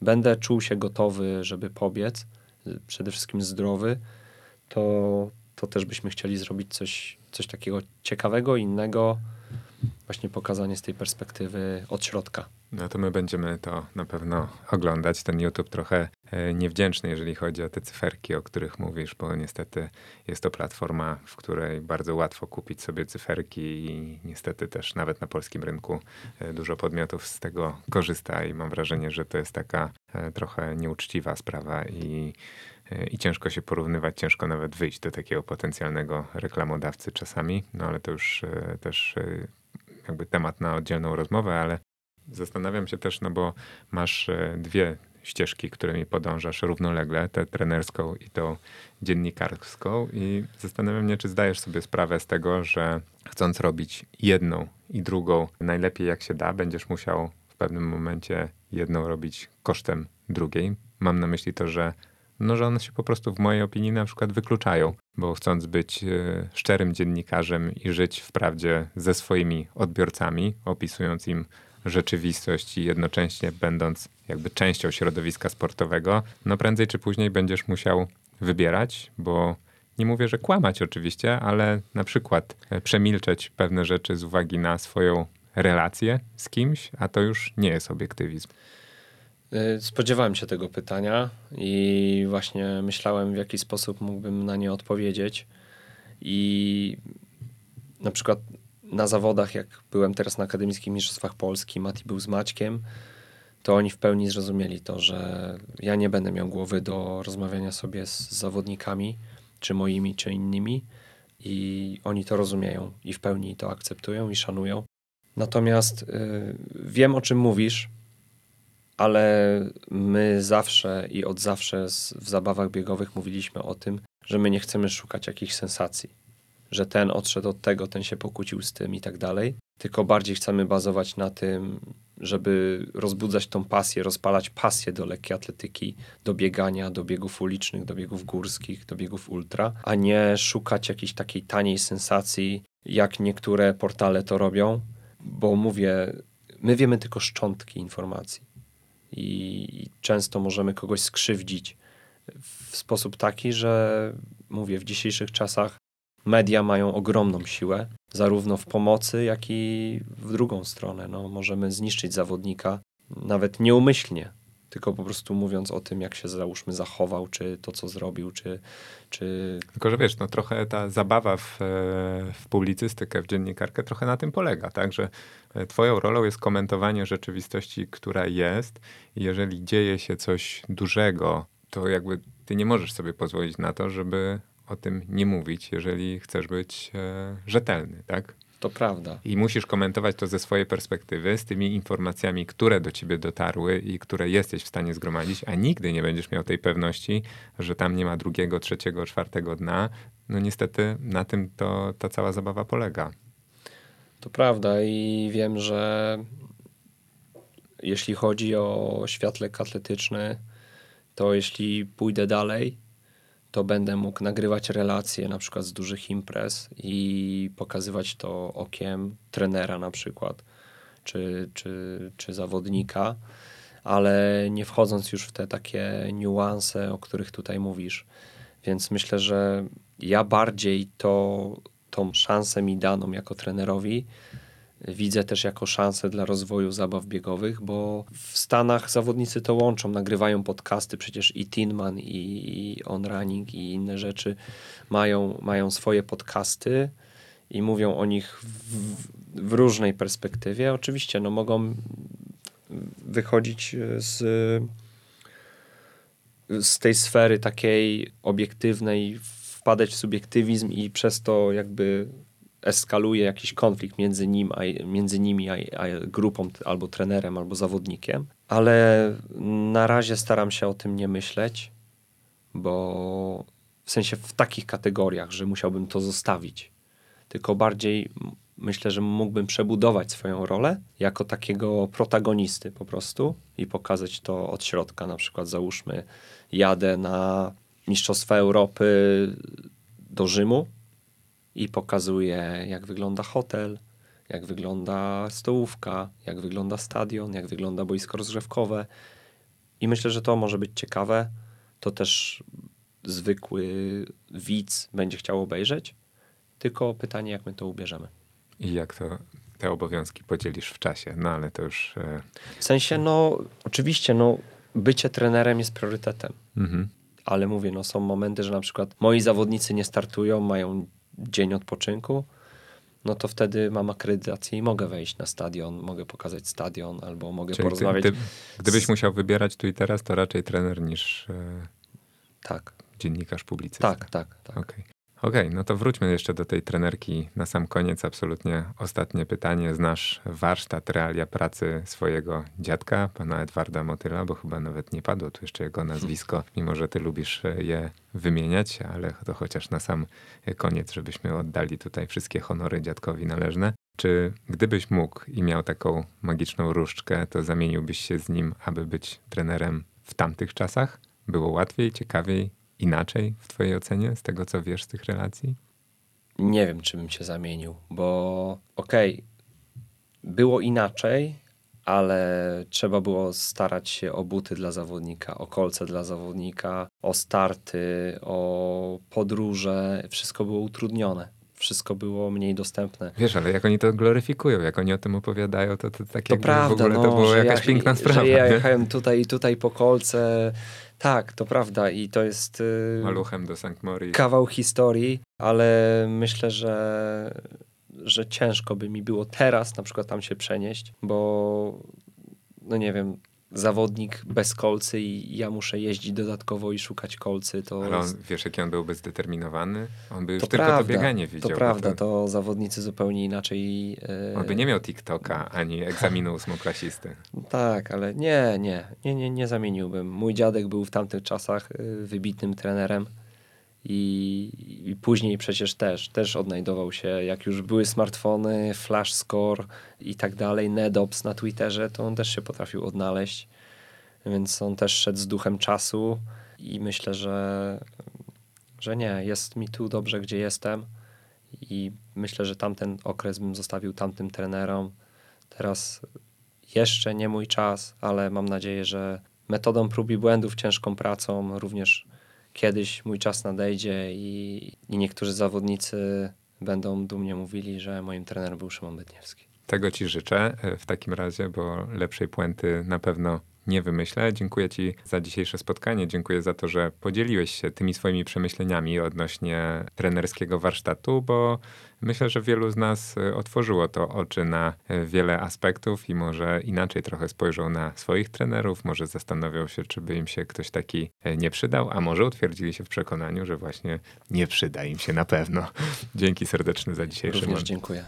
będę czuł się gotowy, żeby pobiec, przede wszystkim zdrowy, to, to też byśmy chcieli zrobić coś, coś takiego ciekawego, innego, właśnie pokazanie z tej perspektywy od środka. No to my będziemy to na pewno oglądać. Ten YouTube trochę e, niewdzięczny, jeżeli chodzi o te cyferki, o których mówisz, bo niestety jest to platforma, w której bardzo łatwo kupić sobie cyferki i niestety też nawet na polskim rynku e, dużo podmiotów z tego korzysta i mam wrażenie, że to jest taka e, trochę nieuczciwa sprawa i i ciężko się porównywać, ciężko nawet wyjść do takiego potencjalnego reklamodawcy czasami, no ale to już też jakby temat na oddzielną rozmowę, ale zastanawiam się też, no bo masz e, dwie ścieżki, którymi podążasz równolegle, tę trenerską i tą dziennikarską i zastanawiam się, czy zdajesz sobie sprawę z tego, że chcąc robić jedną i drugą najlepiej jak się da, będziesz musiał w pewnym momencie jedną robić kosztem drugiej. Mam na myśli to, że no, że one się po prostu w mojej opinii na przykład wykluczają, bo chcąc być e, szczerym dziennikarzem i żyć wprawdzie ze swoimi odbiorcami, opisując im rzeczywistość i jednocześnie będąc jakby częścią środowiska sportowego, no prędzej czy później będziesz musiał wybierać, bo nie mówię, że kłamać oczywiście, ale na przykład e, przemilczeć pewne rzeczy z uwagi na swoją relację z kimś, a to już nie jest obiektywizm. Y, spodziewałem się tego pytania i właśnie myślałem, w jaki sposób mógłbym na nie odpowiedzieć. I na przykład na zawodach, jak byłem teraz na Akademickich Mistrzostwach Polski, Mati był z Maćkiem, to oni w pełni zrozumieli to, że ja nie będę miał głowy do rozmawiania sobie z zawodnikami, czy moimi, czy innymi. I oni to rozumieją i w pełni to akceptują i szanują. Natomiast y, wiem, o czym mówisz, ale my zawsze i od zawsze w zabawach biegowych mówiliśmy o tym, że my nie chcemy szukać jakichś sensacji, że ten odszedł od tego, ten się pokłócił z tym i tak dalej, tylko bardziej chcemy bazować na tym, żeby rozbudzać tą pasję, rozpalać pasję do lekkiej atletyki, do biegania, do biegów ulicznych, do biegów górskich, do biegów ultra, a nie szukać jakiejś takiej taniej sensacji, jak niektóre portale to robią, bo mówię, my wiemy tylko szczątki informacji i często możemy kogoś skrzywdzić w sposób taki, że mówię, w dzisiejszych czasach media mają ogromną siłę, zarówno w pomocy, jak i w drugą stronę. No, możemy zniszczyć zawodnika nawet nieumyślnie, tylko po prostu mówiąc o tym, jak się załóżmy zachował, czy to, co zrobił, czy... czy... Tylko, że wiesz, no trochę ta zabawa w, e, w publicystykę, w dziennikarkę trochę na tym polega, tak, że e, twoją rolą jest komentowanie rzeczywistości, która jest jeżeli dzieje się coś dużego, to jakby ty nie możesz sobie pozwolić na to, żeby o tym nie mówić, jeżeli chcesz być e, rzetelny, tak? To prawda. I musisz komentować to ze swojej perspektywy, z tymi informacjami, które do ciebie dotarły i które jesteś w stanie zgromadzić, a nigdy nie będziesz miał tej pewności, że tam nie ma drugiego, trzeciego, czwartego dna. No niestety na tym to ta cała zabawa polega. To prawda i wiem, że jeśli chodzi o świat lekkoatletyczny, to jeśli pójdę dalej, to będę mógł nagrywać relacje na przykład z dużych imprez i pokazywać to okiem trenera na przykład, czy, czy, czy zawodnika, ale nie wchodząc już w te takie niuanse, o których tutaj mówisz. Więc myślę, że ja bardziej to, tą szansę mi daną jako trenerowi widzę też jako szansę dla rozwoju zabaw biegowych, bo w Stanach zawodnicy to łączą, nagrywają podcasty, przecież i Tinman, i, i On Running, i inne rzeczy mają, mają swoje podcasty i mówią o nich w, w różnej perspektywie. Oczywiście no, mogą wychodzić z, z tej sfery takiej obiektywnej, wpadać w subiektywizm i przez to jakby eskaluje jakiś konflikt między, nim, a, między nimi a, a grupą, albo trenerem, albo zawodnikiem. Ale na razie staram się o tym nie myśleć, bo w sensie w takich kategoriach, że musiałbym to zostawić. Tylko bardziej myślę, że mógłbym przebudować swoją rolę jako takiego protagonisty po prostu i pokazać to od środka. Na przykład załóżmy, jadę na Mistrzostwa Europy do Rzymu i pokazuję, jak wygląda hotel, jak wygląda stołówka, jak wygląda stadion, jak wygląda boisko rozgrzewkowe. I myślę, że to może być ciekawe. To też zwykły widz będzie chciał obejrzeć. Tylko pytanie, jak my to ubierzemy. I jak to te obowiązki podzielisz w czasie? No ale to już. E... W sensie, no, oczywiście, no, bycie trenerem jest priorytetem. Mhm. Ale mówię, no, są momenty, że na przykład moi zawodnicy nie startują, mają dzień odpoczynku, no to wtedy mam akredytację i mogę wejść na stadion, mogę pokazać stadion albo mogę Czyli porozmawiać. Ty, ty, gdybyś z... musiał wybierać tu i teraz, to raczej trener niż e... tak. dziennikarz publicysta. Tak, tak, tak. Okay. Okej, okay, no to wróćmy jeszcze do tej trenerki na sam koniec. Absolutnie ostatnie pytanie. Znasz warsztat, realia pracy swojego dziadka, pana Edwarda Motyla, bo chyba nawet nie padło tu jeszcze jego nazwisko, *laughs* mimo że ty lubisz je wymieniać, ale to chociaż na sam koniec, żebyśmy oddali tutaj wszystkie honory dziadkowi należne. Czy gdybyś mógł i miał taką magiczną różdżkę, to zamieniłbyś się z nim, aby być trenerem w tamtych czasach? Było łatwiej, ciekawiej, inaczej w Twojej ocenie z tego, co wiesz z tych relacji? Nie wiem, czy bym się zamienił, bo okej, okay, było inaczej, ale trzeba było starać się o buty dla zawodnika, o kolce dla zawodnika, o starty, o podróże. Wszystko było utrudnione. Wszystko było mniej dostępne. Wiesz, ale jak oni to gloryfikują, jak oni o tym opowiadają, to, to tak to prawda, w ogóle no, to była jakaś ja, piękna sprawa. Że ja jechałem tutaj i tutaj po kolce, tak, to prawda i to jest... Yy, Maluchem do St. Kawał historii, ale myślę, że, że ciężko by mi było teraz na przykład tam się przenieść, bo no nie wiem, zawodnik bez kolcy i ja muszę jeździć dodatkowo i szukać kolcy. To Ale on, jest... wiesz, jaki on byłby zdeterminowany? On by już to tylko prawda, to bieganie widział. To prawda, to zawodnicy zupełnie inaczej... Yy... On by nie miał TikToka, ani egzaminu ósmoklasisty. *laughs* tak, ale nie, nie, nie, nie, nie zamieniłbym. Mój dziadek był w tamtych czasach yy, wybitnym trenerem. I, I, później przecież też, też odnajdował się, jak już były smartfony, flash score i tak dalej, Nedops na Twitterze, to on też się potrafił odnaleźć. Więc on też szedł z duchem czasu i myślę, że, że nie, jest mi tu dobrze, gdzie jestem. I myślę, że tamten okres bym zostawił tamtym trenerom. Teraz jeszcze nie mój czas, ale mam nadzieję, że metodą prób i błędów, ciężką pracą, również kiedyś mój czas nadejdzie i, i niektórzy zawodnicy będą dumnie mówili, że moim trenerem był Szymon Bytniewski. Tego ci życzę e, w takim razie, bo lepszej puenty na pewno nie wymyślę. Dziękuję Ci za dzisiejsze spotkanie. Dziękuję za to, że podzieliłeś się tymi swoimi przemyśleniami odnośnie trenerskiego warsztatu, bo myślę, że wielu z nas e, otworzyło to oczy na e, wiele aspektów i może inaczej trochę spojrzą na swoich trenerów, może zastanowią się, czy by im się ktoś taki e, nie przydał, a może utwierdzili się w przekonaniu, że właśnie nie przyda im się na pewno. *laughs* Dzięki serdeczne za dzisiejszy Również moment. dziękuję.